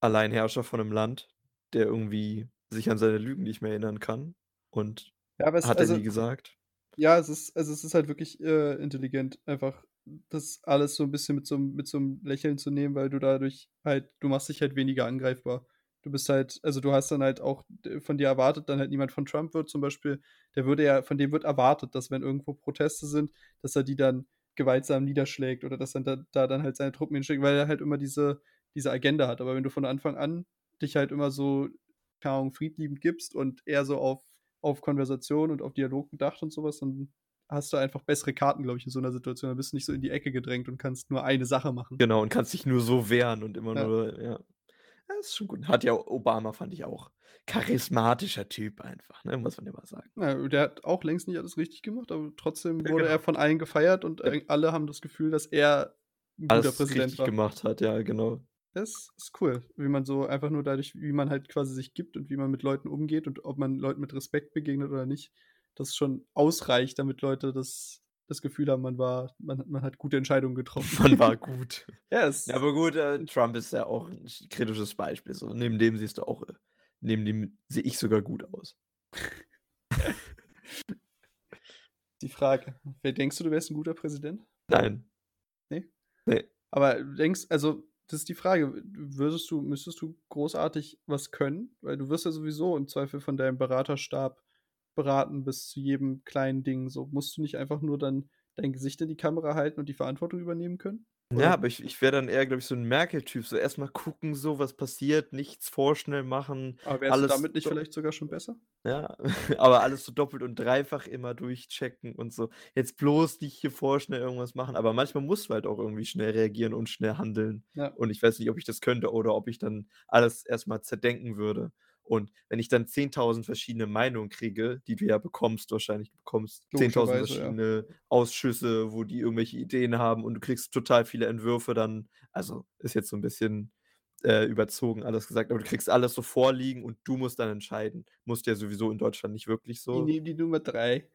Alleinherrscher von einem Land, der irgendwie sich an seine Lügen nicht mehr erinnern kann. Und Ja, aber es, hat also, er nie gesagt. ja, es ist, also es ist halt wirklich äh, intelligent, einfach das alles so ein bisschen mit so, einem- mit so einem Lächeln zu nehmen, weil du dadurch halt, du machst dich halt weniger angreifbar. Du bist halt, also du hast dann halt auch äh, von dir erwartet, dann halt niemand von Trump wird zum Beispiel, der würde ja, von dem wird erwartet, dass wenn irgendwo Proteste sind, dass er die dann gewaltsam niederschlägt oder dass er da, da dann halt seine Truppen hinschickt, weil er halt immer diese, diese Agenda hat. Aber wenn du von Anfang an dich halt immer so, keine Ahnung, friedliebend gibst und eher so auf, auf Konversation und auf Dialog bedacht und sowas, dann hast du einfach bessere Karten, glaube ich, in so einer Situation. Dann bist du nicht so in die Ecke gedrängt und kannst nur eine Sache machen. Genau, und kannst dich nur so wehren und immer Ja. nur, ja. Das ist schon gut. Hat ja Obama, fand ich auch. Charismatischer Typ einfach, ne? Muss man ja mal sagen. Ja, der hat auch längst nicht alles richtig gemacht, aber trotzdem Ja, wurde genau. er von allen gefeiert und alle haben das Gefühl, dass er ein guter Alles Präsident richtig war. gemacht hat, ja, genau. Das ist cool, wie man so einfach nur dadurch, wie man halt quasi sich gibt und wie man mit Leuten umgeht und ob man Leuten mit Respekt begegnet oder nicht, das schon ausreicht, damit Leute das, das Gefühl haben, man war, man, man hat gute Entscheidungen getroffen. Man war gut. ja, es, Ja, aber gut, äh, Trump ist ja auch ein sch- kritisches Beispiel. So. Neben dem siehst du auch, äh, neben dem sehe ich sogar gut aus. die Frage. Wer denkst du, du wärst ein guter Präsident? Nein. Nee? Nee. Aber du denkst, also, das ist die Frage, würdest du, müsstest du großartig was können? Weil du wirst ja sowieso im Zweifel von deinem Beraterstab beraten bis zu jedem kleinen Ding. So musst du nicht einfach nur dann dein Gesicht in die Kamera halten und die Verantwortung übernehmen können? Ja, Oder- aber ich, ich wäre dann eher, glaube ich, so ein Merkel-Typ. So erstmal gucken, so was passiert, nichts vorschnell machen. Aber wärst alles du damit nicht vielleicht sogar schon besser? Ja, aber alles so doppelt und dreifach immer durchchecken und so. Jetzt bloß nicht hier vorschnell irgendwas machen. Aber manchmal musst du halt auch irgendwie schnell reagieren und schnell handeln. Ja. Und ich weiß nicht, ob ich das könnte oder ob ich dann alles erstmal zerdenken würde. Und wenn ich dann 10.000 verschiedene Meinungen kriege, die du ja bekommst, wahrscheinlich du bekommst 10.000 Logischerweise, ja. verschiedene Ausschüsse, wo die irgendwelche Ideen haben und du kriegst total viele Entwürfe, dann, also ist jetzt so ein bisschen äh, überzogen alles gesagt, aber du kriegst alles so vorliegen und du musst dann entscheiden. Musst ja sowieso in Deutschland nicht wirklich Ich so. nehme die Nummer drei.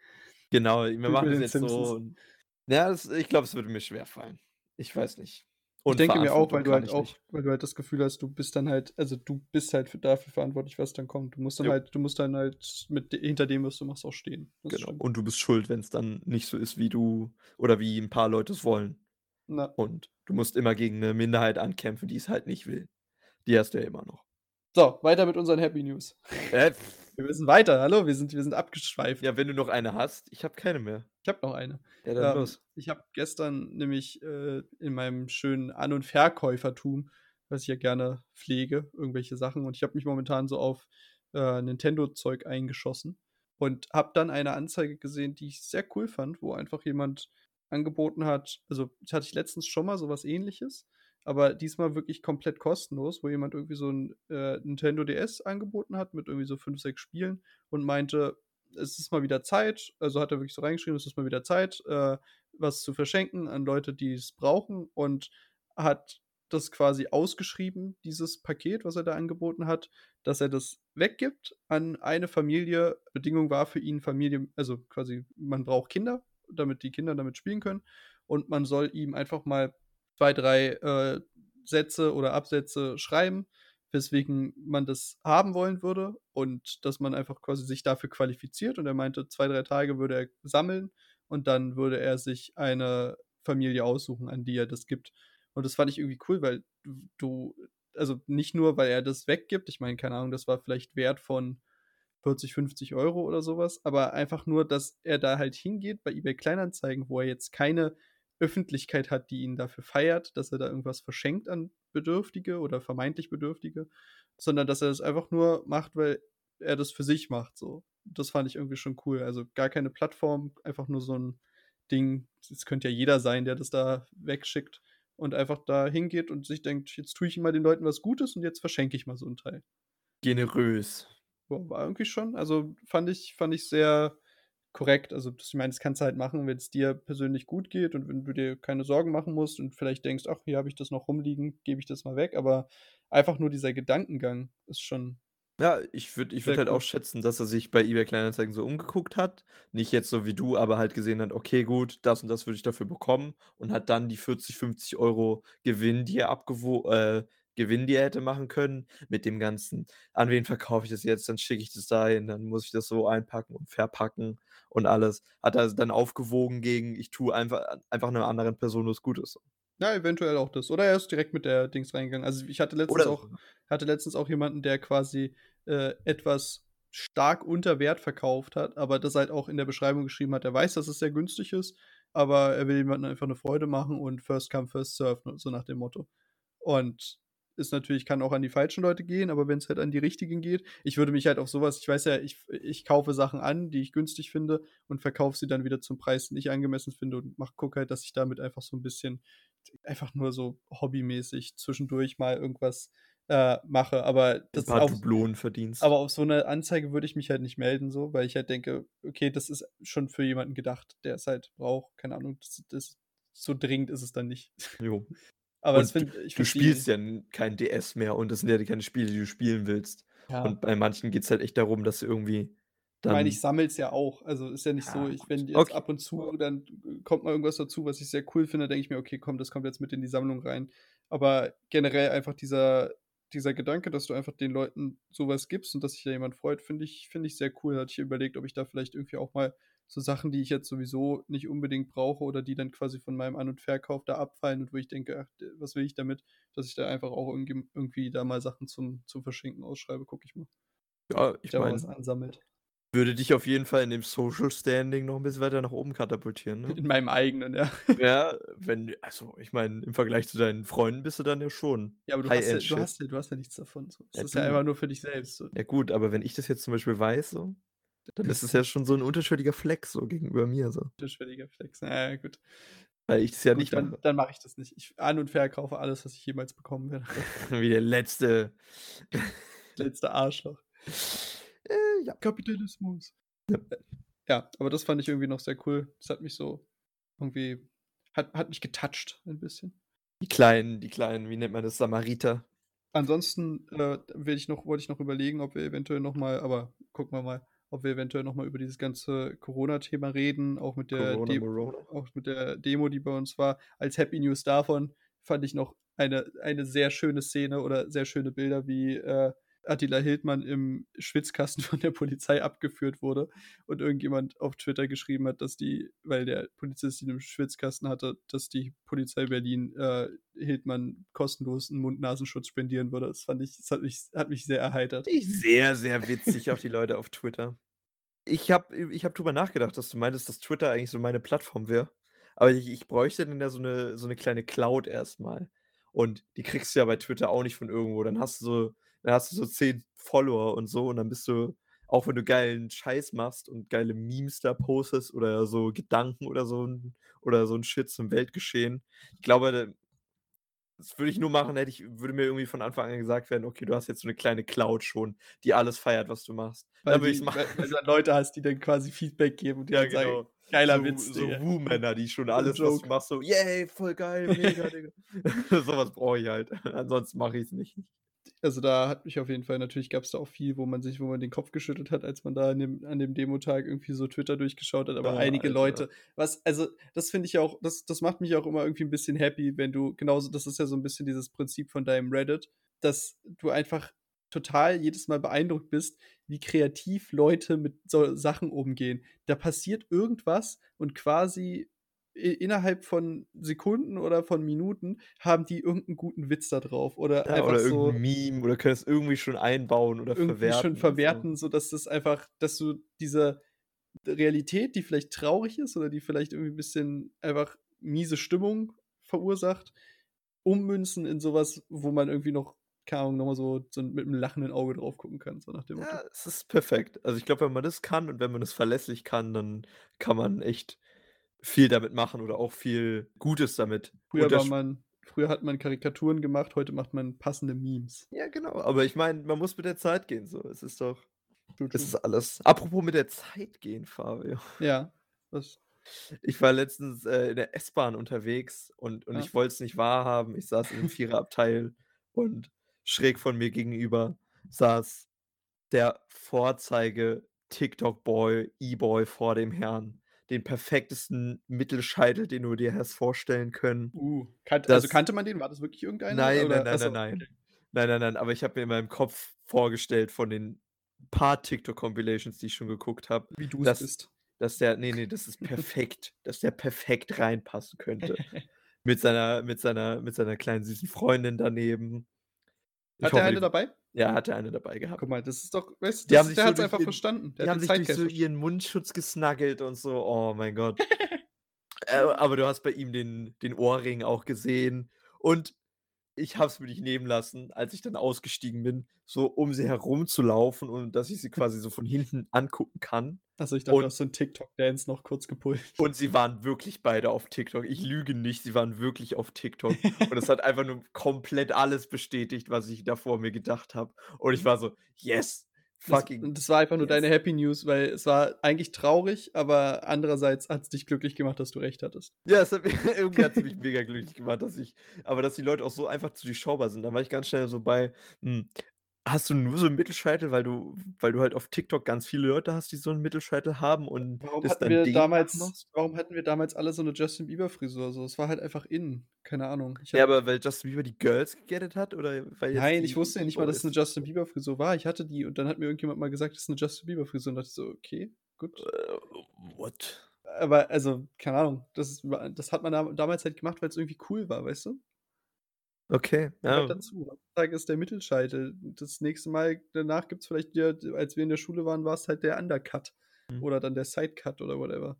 Genau, wir machen das jetzt Simpsons. so. und- Ja, das, ich glaube, es würde mir schwer fallen. Ich weiß nicht. Ich denke mir auch, weil du halt auch, nicht. weil du halt das Gefühl hast, du bist dann halt, also du bist halt für, dafür verantwortlich, was dann kommt. Du musst dann Jo. halt, du musst dann halt mit hinter dem, was du machst, auch stehen. Das Genau. Und du bist schuld, wenn es dann nicht so ist, wie du oder wie ein paar Leute es wollen. Na, Und du musst immer gegen eine Minderheit ankämpfen, die es halt nicht will. Die hast du ja immer noch. so, weiter mit unseren Happy News. Äh, Wir müssen weiter. Hallo, wir sind, wir sind abgeschweift. ja, wenn du noch eine hast, ich habe keine mehr. Ich habe noch eine. Ja, dann Ähm, los. ich habe gestern nämlich äh, in meinem schönen An- und Verkäufertum, was ich ja gerne pflege, irgendwelche Sachen. Und ich habe mich momentan so auf äh, Nintendo-Zeug eingeschossen und habe dann eine Anzeige gesehen, die ich sehr cool fand, wo einfach jemand angeboten hat. Also, hatte ich letztens schon mal sowas ähnliches, aber diesmal wirklich komplett kostenlos, wo jemand irgendwie so ein äh, Nintendo DS angeboten hat mit irgendwie so fünf, sechs Spielen und meinte, es ist mal wieder Zeit, also hat er wirklich so reingeschrieben, es ist mal wieder Zeit, äh, was zu verschenken an Leute, die es brauchen und hat das quasi ausgeschrieben, dieses Paket, was er da angeboten hat, dass er das weggibt an eine Familie. Bedingung war für ihn Familie, also quasi, man braucht Kinder, damit die Kinder damit spielen können und man soll ihm einfach mal zwei, drei äh, Sätze oder Absätze schreiben, weswegen man das haben wollen würde und dass man einfach quasi sich dafür qualifiziert. Und er meinte, zwei, drei Tage würde er sammeln und dann würde er sich eine Familie aussuchen, an die er das gibt. Und das fand ich irgendwie cool, weil du, du also nicht nur, weil er das weggibt, ich meine, keine Ahnung, das war vielleicht Wert von 40, 50 Euro oder sowas, aber einfach nur, dass er da halt hingeht bei eBay Kleinanzeigen, wo er jetzt keine Öffentlichkeit hat, die ihn dafür feiert, dass er da irgendwas verschenkt an Bedürftige oder vermeintlich Bedürftige, sondern dass er das einfach nur macht, weil er das für sich macht. So, das fand ich irgendwie schon cool. Also gar keine Plattform, einfach nur so ein Ding. Es könnte ja jeder sein, der das da wegschickt und einfach da hingeht und sich denkt, jetzt tue ich mal den Leuten was Gutes und jetzt verschenke ich mal so einen Teil. Generös. War irgendwie schon. Also fand ich, fand ich sehr korrekt. Also, ich meine, das kannst du halt machen, wenn es dir persönlich gut geht und wenn du dir keine Sorgen machen musst und vielleicht denkst, ach, hier habe ich das noch rumliegen, gebe ich das mal weg. Aber einfach nur dieser Gedankengang ist schon ja, ich würde ich würde halt auch schätzen, dass er sich bei eBay Kleinanzeigen so umgeguckt hat. Nicht jetzt so wie du, aber halt gesehen hat: „Okay, gut, das und das würde ich dafür bekommen“ und hat dann die 40, 50 Euro Gewinn, die er abgewo äh, Gewinn, die er hätte machen können, mit dem Ganzen: „An wen verkaufe ich das jetzt? Dann schicke ich das dahin, dann muss ich das so einpacken und verpacken und alles.“ Hat er dann aufgewogen gegen: „Ich tue einfach einfach 'ner anderen Person was Gutes.“ Ja, eventuell auch das. Oder er ist direkt mit der Dings reingegangen. Also, ich hatte letztens Oder auch hatte letztens auch jemanden, der quasi äh, etwas stark unter Wert verkauft hat, aber das halt auch in der Beschreibung geschrieben hat. Er weiß, dass es sehr günstig ist, aber er will jemandem einfach eine Freude machen und first come, first serve, ne, so nach dem Motto. Und ist natürlich, kann auch an die falschen Leute gehen, aber wenn es halt an die richtigen geht, ich würde mich halt auf sowas, ich weiß ja, ich, ich kaufe Sachen an, die ich günstig finde und verkaufe sie dann wieder zum Preis, den ich angemessen finde und mach, gucke halt, dass ich damit einfach so ein bisschen, einfach nur so hobbymäßig zwischendurch mal irgendwas äh, mache, aber das ein paar auf, Dublonen verdienst. Aber auf so eine Anzeige würde ich mich halt nicht melden, so, weil ich halt denke, okay, das ist schon für jemanden gedacht, der es halt braucht. Keine Ahnung, das, das so dringend ist es dann nicht. Jo. Aber find, ich du spielst ja kein DS mehr und das sind ja keine Spiele, die du spielen willst. Ja. Und bei manchen geht es halt echt darum, dass du irgendwie. Dann ich meine, ich sammle es ja auch. Also ist ja nicht ja, so, ich, wenn jetzt okay. ab und zu, dann kommt mal irgendwas dazu, was ich sehr cool finde, denke ich mir, okay, komm, das kommt jetzt mit in die Sammlung rein. Aber generell einfach dieser, dieser Gedanke, dass du einfach den Leuten sowas gibst und dass sich da jemand freut, finde ich, finde ich sehr cool. Da hatte ich überlegt, ob ich da vielleicht irgendwie auch mal so Sachen, die ich jetzt sowieso nicht unbedingt brauche oder die dann quasi von meinem An- und Verkauf da abfallen und wo ich denke, ach, was will ich damit, dass ich da einfach auch irgendwie, irgendwie da mal Sachen zum, zum Verschenken ausschreibe, gucke ich mal. Ja, ich meine. Würde dich auf jeden Fall in dem Social Standing noch ein bisschen weiter nach oben katapultieren, ne? In meinem eigenen, ja. Ja, wenn, also ich meine, im Vergleich zu deinen Freunden bist du dann ja schon. Ja, aber du, hast ja, du, hast, ja, du hast ja nichts davon. So. Das ja, ist ja einfach nur für dich selbst. So. Ja, gut, aber wenn ich das jetzt zum Beispiel weiß, so, dann ist es ja schon so ein unterschwelliger Flex so gegenüber mir. So. Unterschwelliger Flex, ja, gut. Weil ich das ja gut, nicht dann, mache. Dann mache ich das nicht. Ich an- und verkaufe alles, was ich jemals bekommen werde. Wie der letzte. letzte Arschloch. Äh, ja. Kapitalismus. Ja. ja, aber das fand ich irgendwie noch sehr cool. Das hat mich so irgendwie, hat, hat mich getoucht ein bisschen. Die kleinen, die kleinen, wie nennt man das, Samariter. Ansonsten äh, ich noch, wollte ich noch überlegen, ob wir eventuell nochmal, aber gucken wir mal, ob wir eventuell nochmal über dieses ganze Corona-Thema reden, auch mit, der Corona, auch mit der Demo, die bei uns war. Als Happy News davon fand ich noch eine, eine sehr schöne Szene oder sehr schöne Bilder, wie äh, Attila Hildmann im Schwitzkasten von der Polizei abgeführt wurde und irgendjemand auf Twitter geschrieben hat, dass die, weil der Polizist ihn im Schwitzkasten hatte, dass die Polizei Berlin äh, Hildmann kostenlos einen Mund-Nasenschutz spendieren würde. Das fand ich, das hat mich, hat mich sehr erheitert. Sehr, sehr witzig auf die Leute auf Twitter. Ich habe ich hab drüber nachgedacht, dass du meintest, dass Twitter eigentlich so meine Plattform wäre. Aber ich, ich bräuchte dann ja so eine, so eine kleine Cloud erstmal. Und die kriegst du ja bei Twitter auch nicht von irgendwo. Dann hast du so dann hast du so 10 Follower und so und dann bist du, auch wenn du geilen Scheiß machst und geile Memes da postest oder so Gedanken oder so oder so ein Shit zum Weltgeschehen. Ich glaube, das würde ich nur machen, hätte ich, würde mir irgendwie von Anfang an gesagt werden, okay, du hast jetzt so eine kleine Cloud schon, die alles feiert, was du machst. Weil, dann die, machen. weil, weil du dann Leute hast, die dann quasi Feedback geben und die ja, genau. sagen, geiler so, Witz. So Woo-Männer, die schon alles, was du machst, so, yay, voll geil, mega, Digga. Sowas brauche ich halt. Ansonsten mache ich es nicht also da hat mich auf jeden Fall, natürlich gab es da auch viel, wo man sich, wo man den Kopf geschüttelt hat, als man da an dem, an dem Demotag irgendwie so Twitter durchgeschaut hat, aber oh, einige Alter. Leute, was, also das finde ich auch, das, das macht mich auch immer irgendwie ein bisschen happy, wenn du, genauso, das ist ja so ein bisschen dieses Prinzip von deinem Reddit, dass du einfach total jedes Mal beeindruckt bist, wie kreativ Leute mit so Sachen umgehen. Da passiert irgendwas und quasi innerhalb von Sekunden oder von Minuten haben die irgendeinen guten Witz da drauf oder Ja, einfach oder so irgend Meme oder können es irgendwie schon einbauen oder irgendwie verwerten schon und so. verwerten, sodass das einfach dass du diese Realität, die vielleicht traurig ist oder die vielleicht irgendwie 'n bisschen einfach miese Stimmung verursacht, ummünzen in so was, wo man irgendwie noch, keine Ahnung, noch mal so so mit 'nem lachenden Auge drauf gucken kann, so nach dem Motto. Ja, es ist perfekt. Also, ich glaube, wenn man das kann und wenn man das verlässlich kann, dann kann man echt viel damit machen oder auch viel Gutes damit. Früher war man früher hat man Karikaturen gemacht, heute macht man passende Memes. Ja, genau, aber ich meine, man muss mit der Zeit gehen so. Es ist doch es ist alles apropos mit der Zeit gehen, Fabio. Ja, was? Ich war letztens, äh, in der S-Bahn unterwegs und und Ja. ich wollte es nicht wahrhaben. Ich saß in 'nem Viererabteil und schräg von mir gegenüber saß der Vorzeige-TikTok-Boy, E-Boy vor dem Herrn. Den perfektesten Mittelscheitel, den du dir hast vorstellen können. Uh, kannt also, Das kannte man den? War das wirklich irgendeiner Nein, oder nein, nein, ach so, nein, nein. okay. Nein, nein, nein, aber ich habe mir in meinem Kopf vorgestellt von den paar TikTok-Compilations, die ich schon geguckt habe, Wie du's dass bist. dass der ne, ne, das ist perfekt, dass der perfekt reinpassen könnte. Mit seiner mit seiner mit seiner kleinen süßen Freundin daneben. Ich Hat der hoffe, eine dabei? Ja, hat er eine dabei gehabt. Guck mal, das ist doch weißt du, der hat's durch einfach ihren verstanden. Der die hat haben sich durch so ihren Mundschutz gesnuggelt und so. Oh mein Gott. Äh, aber du hast bei ihm den den Ohrring auch gesehen und ich habe es mir nicht nehmen lassen, als ich dann ausgestiegen bin, so um sie herumzulaufen und dass ich sie quasi so von hinten angucken kann. Also, ich dachte, du Und hast so 'n TikTok-Dance noch kurz gepullt. und sie waren wirklich beide auf TikTok. Ich lüge nicht, sie waren wirklich auf TikTok. Und es hat einfach nur komplett alles bestätigt, was ich da vor mir gedacht habe. Und ich war so: „Yes, Das fucking und das war einfach nur yes.“ deine Happy News, weil es war eigentlich traurig, aber andererseits hat's dich glücklich gemacht, dass du recht hattest. Ja, es hat mich irgendwie hat's mich mega glücklich gemacht, dass ich aber dass die Leute auch so einfach zu durchschaubar sind. Da war ich ganz schnell so bei, hm, hast du nur so 'n Mittelscheitel, weil du weil du halt auf TikTok ganz viele Leute hast, die so 'n Mittelscheitel haben und Warum das hatten wir damals warum hatten wir damals alle so 'ne Justin Bieber-Frisur so? Es war halt einfach in. Keine Ahnung. Ich Ja, aber weil Justin Bieber die Girls gegettet hat oder weil Nein, ich wusste ja nicht mal, dass es 'ne Boys Justin Bieber-Frisur war. Ich hatte die und dann hat mir irgendjemand mal gesagt, das ist 'ne Justin Bieber-Frisur und dachte ich so: „Okay, gut.“ Äh, what? Aber also, keine Ahnung, das das hat man dam damals halt gemacht, weil's irgendwie cool war, weißt du? Okay, ja. dazu. Heutzutage ist der Mittelscheitel. Das nächste Mal danach gibt's vielleicht wieder als wir in der Schule waren, war's halt der Undercut Mhm. oder dann der Sidecut oder whatever.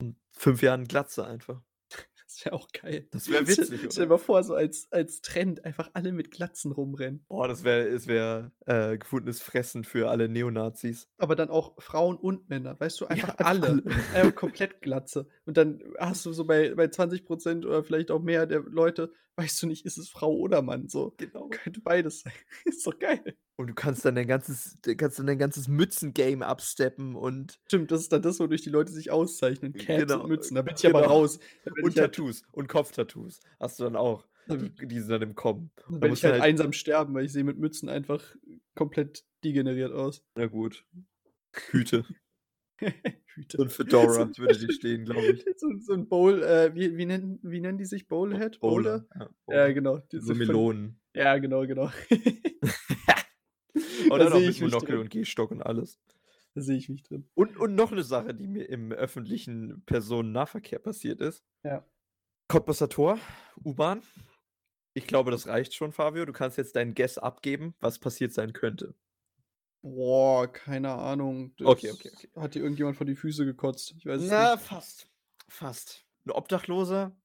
In 5 Jahren Glatze einfach. Das wäre auch geil. Das wäre witzig, stell dir mal vor, so als als Trend einfach alle mit Glatzen rumrennen. Boah, das wäre es wäre, äh, gefundenes Fressen für alle Neonazis. Aber dann auch Frauen und Männer, weißt du, Ja, einfach einfach alle. alle. Komplett Glatze. Und dann hast du so bei bei 20% oder vielleicht auch mehr der Leute, weißt du nicht, ist es Frau oder Mann so. Genau. Könnte beides sein. Ist doch geil. Und du kannst dann dein ganzes kannst dann dein ganzes Mützen-Game upsteppen und Stimmt, das ist dann das, wodurch die Leute sich auszeichnen. Caps Genau, und Mützen. Da bin ich aber genau. raus. Da bin Und halt Tattoos und Kopftattoos hast du dann auch. Die die sind dann im Kommen. da Da werde ich halt halt einsam sterben, weil ich sehe mit Mützen einfach komplett degeneriert aus. na gut. Hüte Hüte. und Fedora würde dir stehen, glaube ich. So so 'n Bowl äh, wie wie nennen wie nennen die sich? Bowlhead? Bowler? Ja, Ja, Bowler. genau. So Diese von Melonen. ja, genau, genau. Und Da dann noch mit Monokel und Gehstock und alles. Da sehe ich mich drin. Und und noch 'ne Sache, die mir im öffentlichen Personennahverkehr passiert ist. Ja. Cottbusser Tor, U-Bahn. Ich glaube, das reicht schon, Fabio. Du kannst jetzt deinen Guess abgeben, was passiert sein könnte. Boah, keine Ahnung. Okay, Das okay, okay. hat dir irgendjemand vor die Füße gekotzt. Ich weiß Na, nicht. fast. Fast. 'N Obdachloser,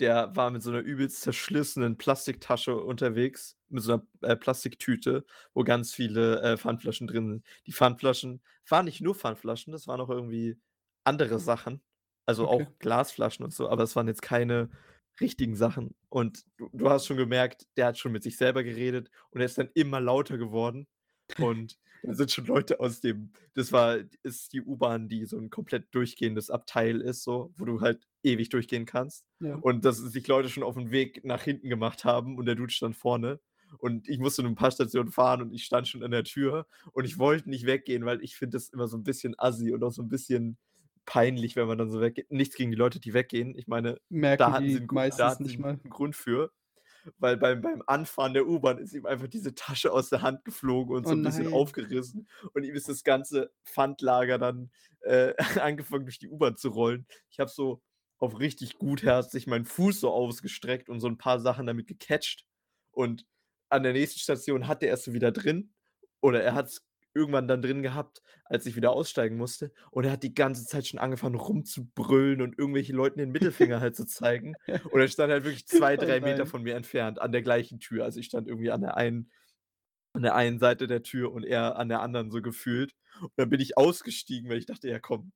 der war mit so 'ner übelst zerschlissenen Plastiktasche unterwegs, mit so 'ner, äh, Plastiktüte, wo ganz viele, äh, Pfandflaschen drin sind. Die Pfandflaschen waren nicht nur Pfandflaschen, das waren auch irgendwie andere Sachen, also Okay. auch Glasflaschen und so, aber es waren jetzt keine richtigen Sachen. Und du du hast schon gemerkt, der hat schon mit sich selber geredet und er ist dann immer lauter geworden. Und da sind schon Leute aus dem das war ist die U-Bahn, die so 'n komplett durchgehendes Abteil ist so, wo du halt ewig durchgehen kannst. Ja. Und dass sich Leute schon auf'n Weg nach hinten gemacht haben und der Dude stand vorne. Und ich musste nur 'n paar Stationen fahren und ich stand schon an der Tür und ich wollte nicht weggehen, weil ich finde das immer so 'n bisschen assi und auch so 'n bisschen peinlich, wenn man dann so weggeht. Nichts gegen die Leute, die weggehen. Ich meine, da Merken hatten sie die 'n Gru meistens da nicht mal. guten Grund für. Weil beim beim Anfahren der U-Bahn ist ihm einfach diese Tasche aus der Hand geflogen und Oh so 'n bisschen aufgerissen und ihm ist das ganze Pfandlager dann, äh, angefangen durch die U-Bahn zu rollen. Ich habe so auf richtig gutherzig meinen Fuß so ausgestreckt und so ein paar Sachen damit gecatcht. Und an der nächsten Station hat er es so wieder drin. Oder er hat es irgendwann dann drin gehabt, als ich wieder aussteigen musste. Und er hat die ganze Zeit schon angefangen rumzubrüllen und irgendwelche Leuten den Mittelfinger halt zu zeigen. Und er stand halt wirklich zwei, Oh drei Meter nein. von mir entfernt, an der gleichen Tür. Also ich stand irgendwie an der einen, an der einen Seite der Tür und er an der anderen so gefühlt. Und dann bin ich ausgestiegen, weil ich dachte, ja komm,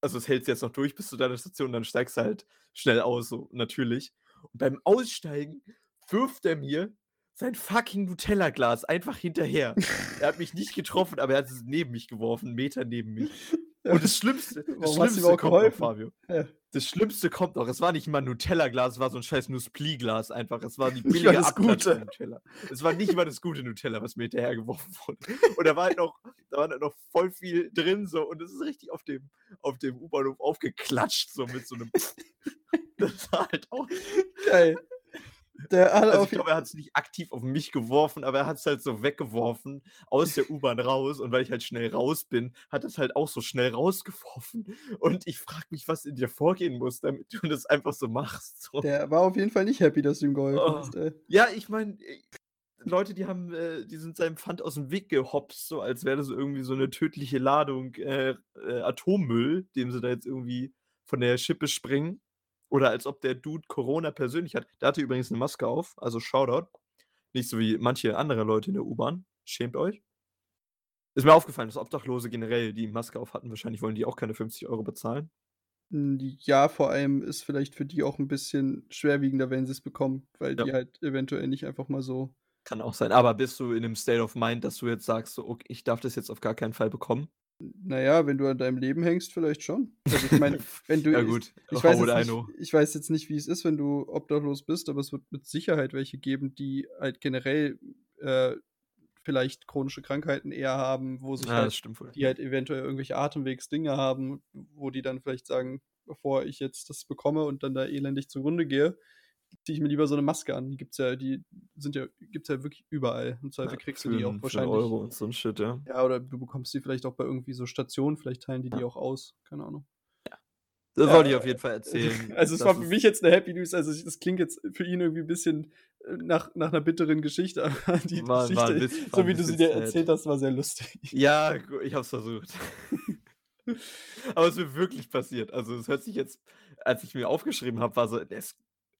also es hältst jetzt noch durch bis zu deiner Station, dann steigst du halt schnell aus, so natürlich. Und beim Aussteigen wirft er mir sein fucking Nutella-Glas einfach hinterher. er hat mich nicht getroffen, aber er hat es neben mich geworfen, einen Meter neben mich. Und das Schlimmste, das Warum Schlimmste kommt noch? Fabio. Ja. Das Schlimmste kommt noch. Es war nicht mal ein Nutella-Glas, es war so ein scheiß Nuspli-Glas einfach. Es war die billige Abklatsch Gute. Nutella. Es war nicht mal das gute Nutella, was mir hinterhergeworfen wurde. Und da war halt noch, da war halt noch voll viel drin so und es ist richtig auf dem, auf dem U-Bahnhof aufgeklatscht, so mit so einem. das war halt auch. Geil. Der Also ich glaube, er hat es nicht aktiv auf mich geworfen, aber er hat es halt so weggeworfen aus der U-Bahn raus. Und weil ich halt schnell raus bin, hat es halt auch so schnell rausgeworfen. Und ich frage mich, was in dir vorgehen muss, damit du das einfach so machst. So. der war auf jeden Fall nicht happy, dass du ihm geholfen Oh. hast, ey. Ja, ich meine, Leute, die haben, äh, die sind seinem Pfand aus dem Weg gehopst, so als wäre das irgendwie so eine tödliche Ladung äh, äh, Atommüll, dem sie da jetzt irgendwie von der Schippe springen. Oder als ob der Dude Corona persönlich hat. Der hatte übrigens eine Maske auf, also Shoutout. Nicht so wie manche andere Leute in der U-Bahn. Schämt euch. Ist mir aufgefallen, dass Obdachlose generell, die Maske auf hatten, wahrscheinlich wollen die auch keine 50 Euro bezahlen. Hm, Ja, vor allem ist vielleicht für die auch ein bisschen schwerwiegender, wenn sie es bekommen, weil Ja. die halt eventuell nicht einfach mal so. Kann auch sein. Aber bist du in einem State of Mind, dass du jetzt sagst, so, okay, ich darf das jetzt auf gar keinen Fall bekommen? Naja, wenn du an deinem Leben hängst, vielleicht schon. Also ich meine, wenn du. ja, ich- gut. Ich How weiß, know? nicht, ich weiß jetzt nicht, wie es ist, wenn du obdachlos bist, aber es wird mit Sicherheit welche geben, die halt generell äh, vielleicht chronische Krankheiten eher haben, wo sich Ja, halt die halt eventuell irgendwelche Atemwegsdinge haben, wo die dann vielleicht sagen, bevor ich jetzt das bekomme und dann da elendig zugrunde gehe, ziehe ich mir lieber so eine Maske an. Die gibt's ja, die sind ja, gibt's ja wirklich überall. Im Zweifel Ja, kriegst du die auch wahrscheinlich. Euro und so ein Shit, ja. Ja, oder du bekommst die vielleicht auch bei irgendwie so Stationen, vielleicht teilen die die Ja. auch aus. Keine Ahnung. Das Ja, wollte ich auf jeden Fall erzählen. Also es war für mich jetzt eine Happy News. Also es klingt jetzt für ihn irgendwie ein bisschen äh, nach, nach einer bitteren Geschichte. Aber die War- Geschichte, bisschen- war so ein wie du sie bisschen dir erzählt hast, war sehr lustig. Ja, ich hab's versucht. Aber es ist wirklich passiert. Also es hört sich jetzt, als ich mir aufgeschrieben habe, war so, das,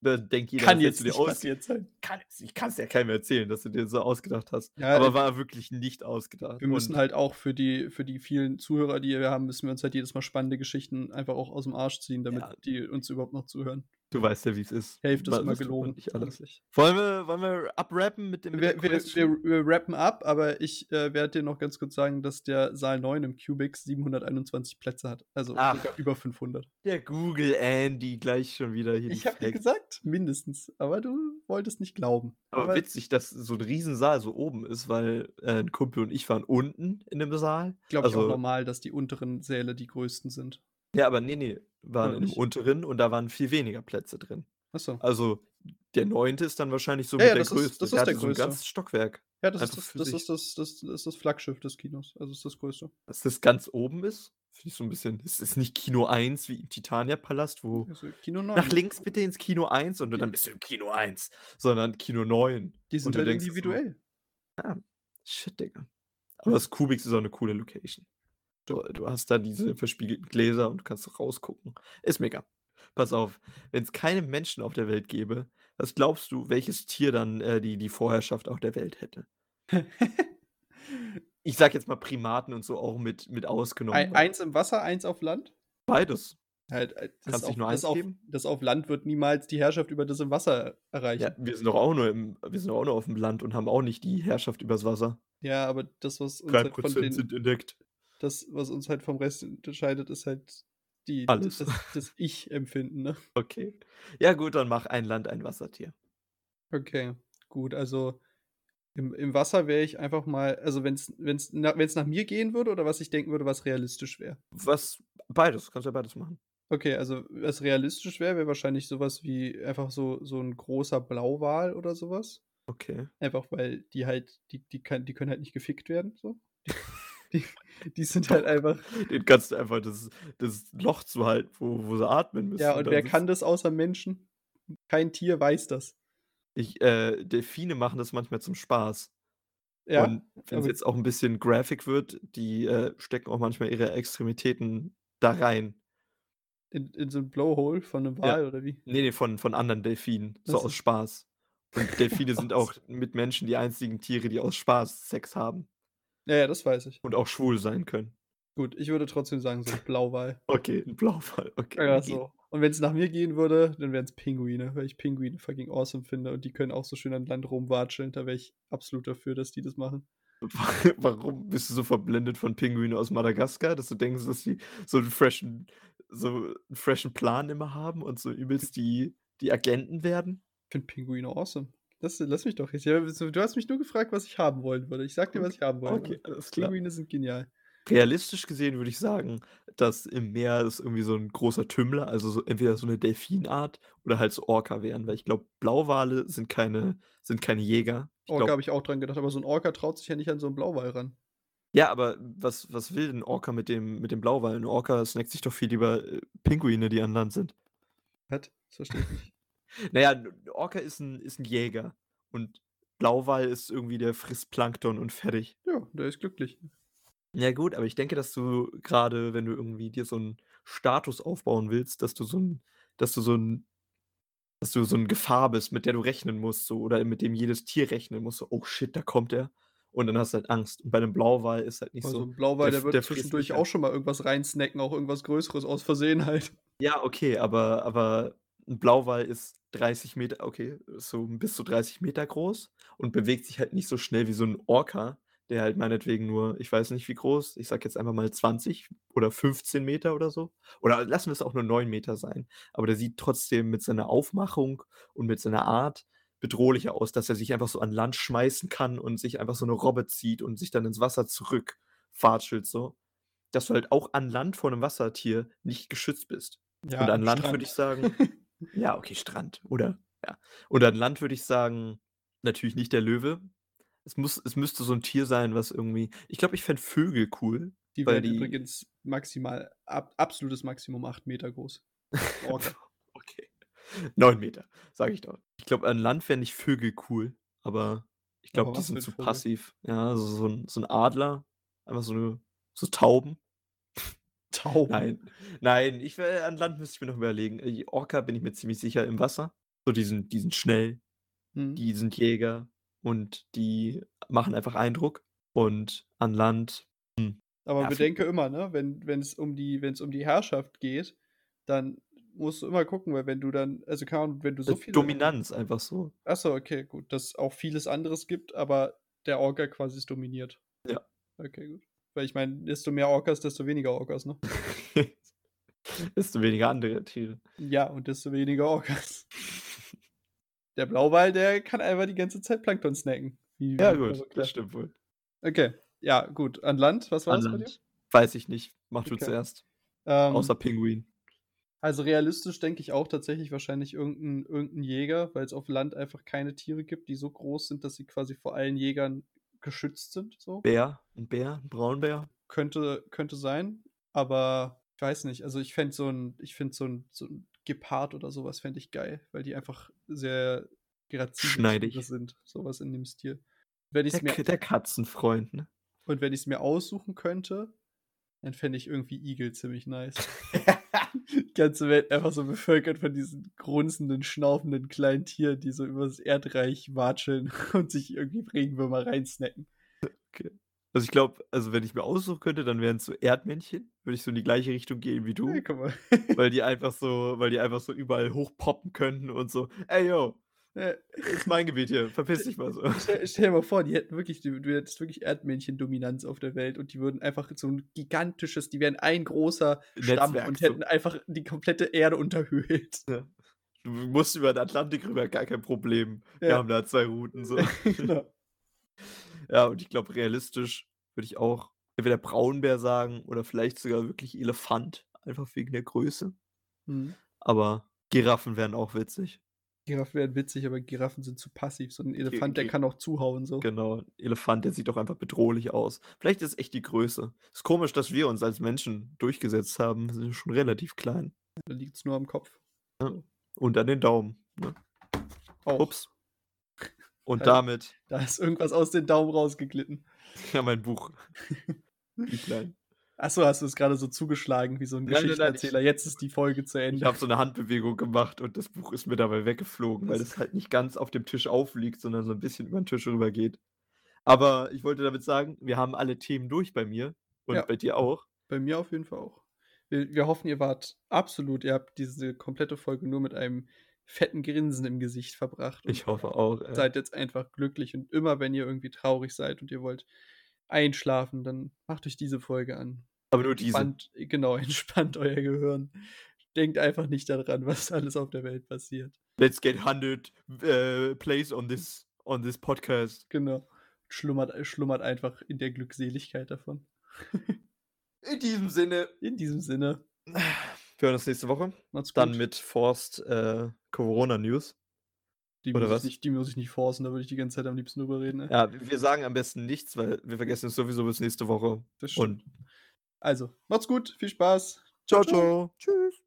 da denkt jeder, Kann jetzt nicht aus- passiert sein. Kann, ich kann es ja keinem erzählen, dass du dir so ausgedacht hast. Ja, Aber äh, war wirklich nicht ausgedacht. Wir müssen Und halt auch für die, für die vielen Zuhörer, die wir haben, müssen wir uns halt jedes Mal spannende Geschichten einfach auch aus dem Arsch ziehen, damit Ja. die uns überhaupt noch zuhören. Du weißt ja, wie es ist. Hälfte ist immer gelogen. Nicht alles. Wollen wir, wollen wir abrappen mit dem mit Wir, der wir, wir, wir rappen ab, aber ich äh, werde dir noch ganz kurz sagen, dass der Saal 9 im Cubics 721 Plätze hat. Also über 500. Der Google Andy gleich schon wieder hier. Ich habe dir gesagt, mindestens. Aber du wolltest nicht glauben. Aber witzig, dass so ein Riesensaal so oben ist, weil äh, ein Kumpel und ich waren unten in dem Saal. Glaube ich auch Also- normal, dass die unteren Säle die größten sind. Ja, aber nee, nee, waren Oder im unteren und da waren viel weniger Plätze drin. Achso. Also der neunte ist dann wahrscheinlich so Ja, mit ja, der das ist- größte. das der ist der hatte so ein größte. ganzes Stockwerk. Ja, das, ist das, das, ist das, das, ist das Flaggschiff des Kinos. Also ist das größte. Dass das ganz oben ist, finde ich so ein bisschen. Es ist nicht Kino 1 wie im Titania-Palast, wo Also Kino 9. nach links bitte ins Kino 1 und dann bist du im Kino 1, sondern Kino 9. Die sind und halt so, individuell. Shit, Digga. Aber das Kubix ist auch eine coole Location. Du, du hast da diese verspiegelten Gläser und du kannst rausgucken. Ist mega. Pass auf, wenn es keine Menschen auf der Welt gäbe, was glaubst du, welches Tier dann äh, die, die Vorherrschaft auf der Welt hätte? Ich sag jetzt mal Primaten und so auch mit, mit ausgenommen. Ein, eins im Wasser, eins auf Land? Beides. Halt, äh, das, Kannst auf, nur das, eins auf, das auf Land wird niemals die Herrschaft über das im Wasser erreichen. Ja, wir sind doch auch nur im, wir sind auch nur auf dem Land und haben auch nicht die Herrschaft übers Wasser. Ja, aber das, was uns halt von 3% den, sind entdeckt. Das, was uns halt vom Rest unterscheidet, ist halt die, Alles. das, das Ich-Empfinden, ne? Okay. Ja, gut, dann mach ein Land, ein Wassertier. Okay, gut, also im, im Wasser wäre ich einfach mal, also wenn es wenn's, na, wenn's nach mir gehen würde oder was ich denken würde, was realistisch wäre. Was? Beides, kannst ja beides machen. Okay, also was realistisch wäre, wäre wahrscheinlich sowas wie einfach so, so ein großer Blauwal oder sowas. Okay. Einfach weil die halt, die, die, kann, die können halt nicht gefickt werden, so. Die die sind halt einfach Den kannst du einfach das das Loch zuhalten, wo wo sie atmen müssen. Ja, und wer kann das außer Menschen? Kein Tier weiß das. Ich äh, Delfine machen das manchmal zum Spaß. Ja, Und wenn's aber jetzt auch 'n bisschen graphic wird, die, äh, stecken auch manchmal ihre Extremitäten da rein. In in so 'n Blowhole von 'nem Ja. Wal oder wie? Ne, ne, von von anderen Delfinen, so Ach so. aus Spaß. Und Delfine sind auch mit Menschen die einzigen Tiere, die aus Spaß Sex haben. Ja, ja, das weiß ich. Und auch schwul sein können. Gut, ich würde trotzdem sagen, so 'n Blauwal. Okay, 'n Blauwal, okay, Ja, so. Und wenn's nach mir gehen würde, dann wären's Pinguine, weil ich Pinguine fucking awesome finde und die können auch so schön an Land rumwatscheln. Da wäre ich absolut dafür, dass die das machen. Wa warum bist du so verblendet von Pinguinen aus Madagaskar, dass du denkst, dass die so 'n freshen so 'n freshen Plan immer haben und so übelst die die Agenten werden? Ich finde Pinguine awesome. Lass lass mich doch jetzt du hast mich nur gefragt, was ich haben wollen würde. Ich sage dir, was ich haben wollen Okay, würde. alles klar. Pinguine sind genial. Realistisch gesehen würde ich sagen, dass im Meer es irgendwie so 'n großer Tümmler, also so entweder so 'ne Delfinart oder halt so Orca wären, weil ich glaube, Blauwale sind keine sind keine Jäger. Ich Orca habe ich auch dran gedacht, aber so 'n Orca traut sich ja nicht an so 'n Blauwal ran. Ja, aber was was will 'n Orca mit dem mit dem Blauwal? 'N Orca snackt sich doch viel lieber, äh, Pinguine, die an Land sind. Was? Das verstehe ich nicht. Na ja, 'n 'n Orca ist 'n ist 'n Jäger und Blauwal ist irgendwie der frisst Plankton und fertig. Ja, der ist glücklich. Ja gut, aber ich denke, dass du grade, wenn du irgendwie dir so 'n Status aufbauen willst, dass du so 'n dass du so 'n dass du so 'n Gefahr bist, mit der du rechnen musst so oder mit dem jedes Tier rechnen muss, so: „Oh shit, da kommt er.“ Und dann hast du halt Angst. Und bei 'nem Blauwal ist halt nicht Bei so so 'n Blauwal, der der f würde der zwischendurch auch halt. schon mal irgendwas reinsnacken, auch irgendwas Größeres aus Versehen halt. Ja, okay, aber aber 'n Blauwal ist 30 Meter okay, so bis zu 30 Meter groß und bewegt sich halt nicht so schnell wie so 'n Orca, der halt meinetwegen nur ich weiß nicht, wie groß, ich sage jetzt einfach mal 20 oder 15 Meter oder so. Oder lassen wir's auch nur 9 Meter sein. Aber der sieht trotzdem mit seiner Aufmachung und mit seiner Art bedrohlicher aus, dass er sich einfach so an Land schmeißen kann und sich einfach so 'ne Robbe zieht und sich dann ins Wasser zurückwatschelt so, dass du halt auch an Land vor 'nem Wassertier nicht geschützt bist. Ja, Und an Land Strand. würde ich sagen ja, okay, Strand, oder ja. Und an Land würde ich sagen, natürlich nicht der Löwe. Es muss es müsste so 'n Tier sein, was irgendwie ich glaube, ich fände Vögel cool, Die wären die übrigens maximal ab absolutes Maximum 8 Meter groß. Orca. Okay, 9 Meter, sage ich doch. Ich glaube, an Land fände ich Vögel cool, aber ich glaube, die sind zu Vogel? passiv. Ja, also so 'n so 'n Adler, einfach so 'ne so Tauben. Tauben? Nein, nein, ich wär an Land müsste ich mir noch überlegen. Äh, Orca bin ich mir ziemlich sicher im Wasser. So, die sind die sind schnell, Mhm. die sind Jäger und die machen einfach Eindruck. Und an Land, hm, Aber ja, bedenke immer, ne, wenn wenn's um die wenn's um die Herrschaft geht, dann musst du immer gucken, weil wenn du dann also keine Ahnung, wenn du so Äh, viele Dominanz einfach so. Ach so, okay, gut, dass es auch vieles anderes gibt, aber der Orca quasi es dominiert. Ja. Okay, gut. Weil ich meine, desto mehr Orcas, desto weniger Orcas, ne? Desto weniger andere Tiere. Ja, und desto weniger Orcas. Der Blauwal, der kann einfach die ganze Zeit Plankton snacken. Ja wie gut, das ja. stimmt wohl. Okay, ja, gut. An Land, was war An das bei dir? Land, weiß ich nicht. Mach du Okay. zuerst. Ähm Außer Pinguin. Also realistisch denke ich auch tatsächlich wahrscheinlich irgend 'n irgend 'n Jäger, weil's auf Land einfach keine Tiere gibt, die so groß sind, dass sie quasi vor allen Jägern geschützt sind, so. Bär, 'n Bär, 'n Braunbär? Könnte könnte sein, aber ich weiß nicht. Also, ich fände so 'n ich finde so 'n so 'n Gepard oder so was fände ich geil, weil die einfach sehr Schneidig. sind, so was in dem Stil. Wenn ich's Der mir der Katzenfreund, ne? und wenn ich's mir aussuchen könnte, dann fände ich irgendwie Igel ziemlich nice. Die ganze Welt einfach so bevölkert von diesen grunzenden, schnaufenden kleinen Tieren, die so übers Erdreich watscheln und sich irgendwie Regenwürmer reinsnacken. Okay. Also, ich glaube also, wenn ich mir aussuchen könnte, dann wären's so Erdmännchen. Würde ich so in die gleiche Richtung gehen wie Ja, du. guck mal. Weil die einfach so weil die einfach so überall hochpoppen könnten und so: „Ey, yo, Ja. ist mein Gebiet hier, verpiss dich mal so.“ Stell stell dir mal vor, die hätten wirklich du du hättest wirklich Erdmännchen-Dominanz auf der Welt und die würden einfach so 'n gigantisches die wären ein großer Stamm Netzwerk und so. hätten einfach die komplette Erde unterhöhlt. Ja. Du musst über den Atlantik rüber, gar kein Problem. Wir Ja. haben da 2 Routen so. Genau. Ja, und ich glaube, realistisch würde ich auch entweder Braunbär sagen oder vielleicht sogar wirklich Elefant, einfach wegen der Größe. Mhm. Aber Giraffen wären auch witzig. Giraffen wären witzig, aber Giraffen sind zu passiv. So 'n Ge Elefant, der kann auch zuhauen so. Genau, Elefant, der sieht doch einfach bedrohlich aus. Vielleicht ist es echt die Größe. Ist komisch, dass wir uns als Menschen durchgesetzt haben. Wir sind schon relativ klein. Da liegt's nur am Kopf. Ja. Und an den Daumen, ne? Auch. Ups. Und Da damit da ist irgendwas aus den Daumen rausgeglitten. ja, mein Buch. Büchlein. Ach so, hast du es grade so zugeschlagen wie so 'n Nein, ich Geschichtenerzähler. Jetzt ist die Folge zu ich Ende. habe so 'ne Handbewegung gemacht und das Buch ist mir dabei weggeflogen, weil es halt nicht ganz auf dem Tisch aufliegt, sondern so 'n bisschen über 'n Tisch rübergeht. Aber ich wollte damit sagen, wir haben alle Themen durch bei mir und Ja. bei dir auch. Bei mir auf jeden Fall auch. Wir wir hoffen, ihr wart absolut ihr habt diese komplette Folge nur mit einem fetten Grinsen im Gesicht verbracht Ich hoffe auch, ey. seid jetzt einfach glücklich. Und immer, wenn ihr irgendwie traurig seid und ihr wollt einschlafen, dann macht euch diese Folge an. Aber nur diese. Entspannt genau, entspannt euer Gehirn. Denkt einfach nicht da dran, was alles auf der Welt passiert. Let's get 100 äh, plays on this on this podcast. Genau. Schlummert schlummert einfach in der Glückseligkeit davon. In diesem Sinne. In diesem Sinne. Wir hören uns nächste Woche. Macht's Dann gut. mit Forst, äh, Corona-News. Die Oder muss was? ich nicht die muss ich nicht forcen, da würde ich die ganze Zeit am liebsten drüber reden, ey. Ja, wir sagen am besten nichts, weil wir vergessen es sowieso bis nächste Woche. Das stimmt. Und Also, macht's gut, viel Spaß. ciao, ciao. Tschüss.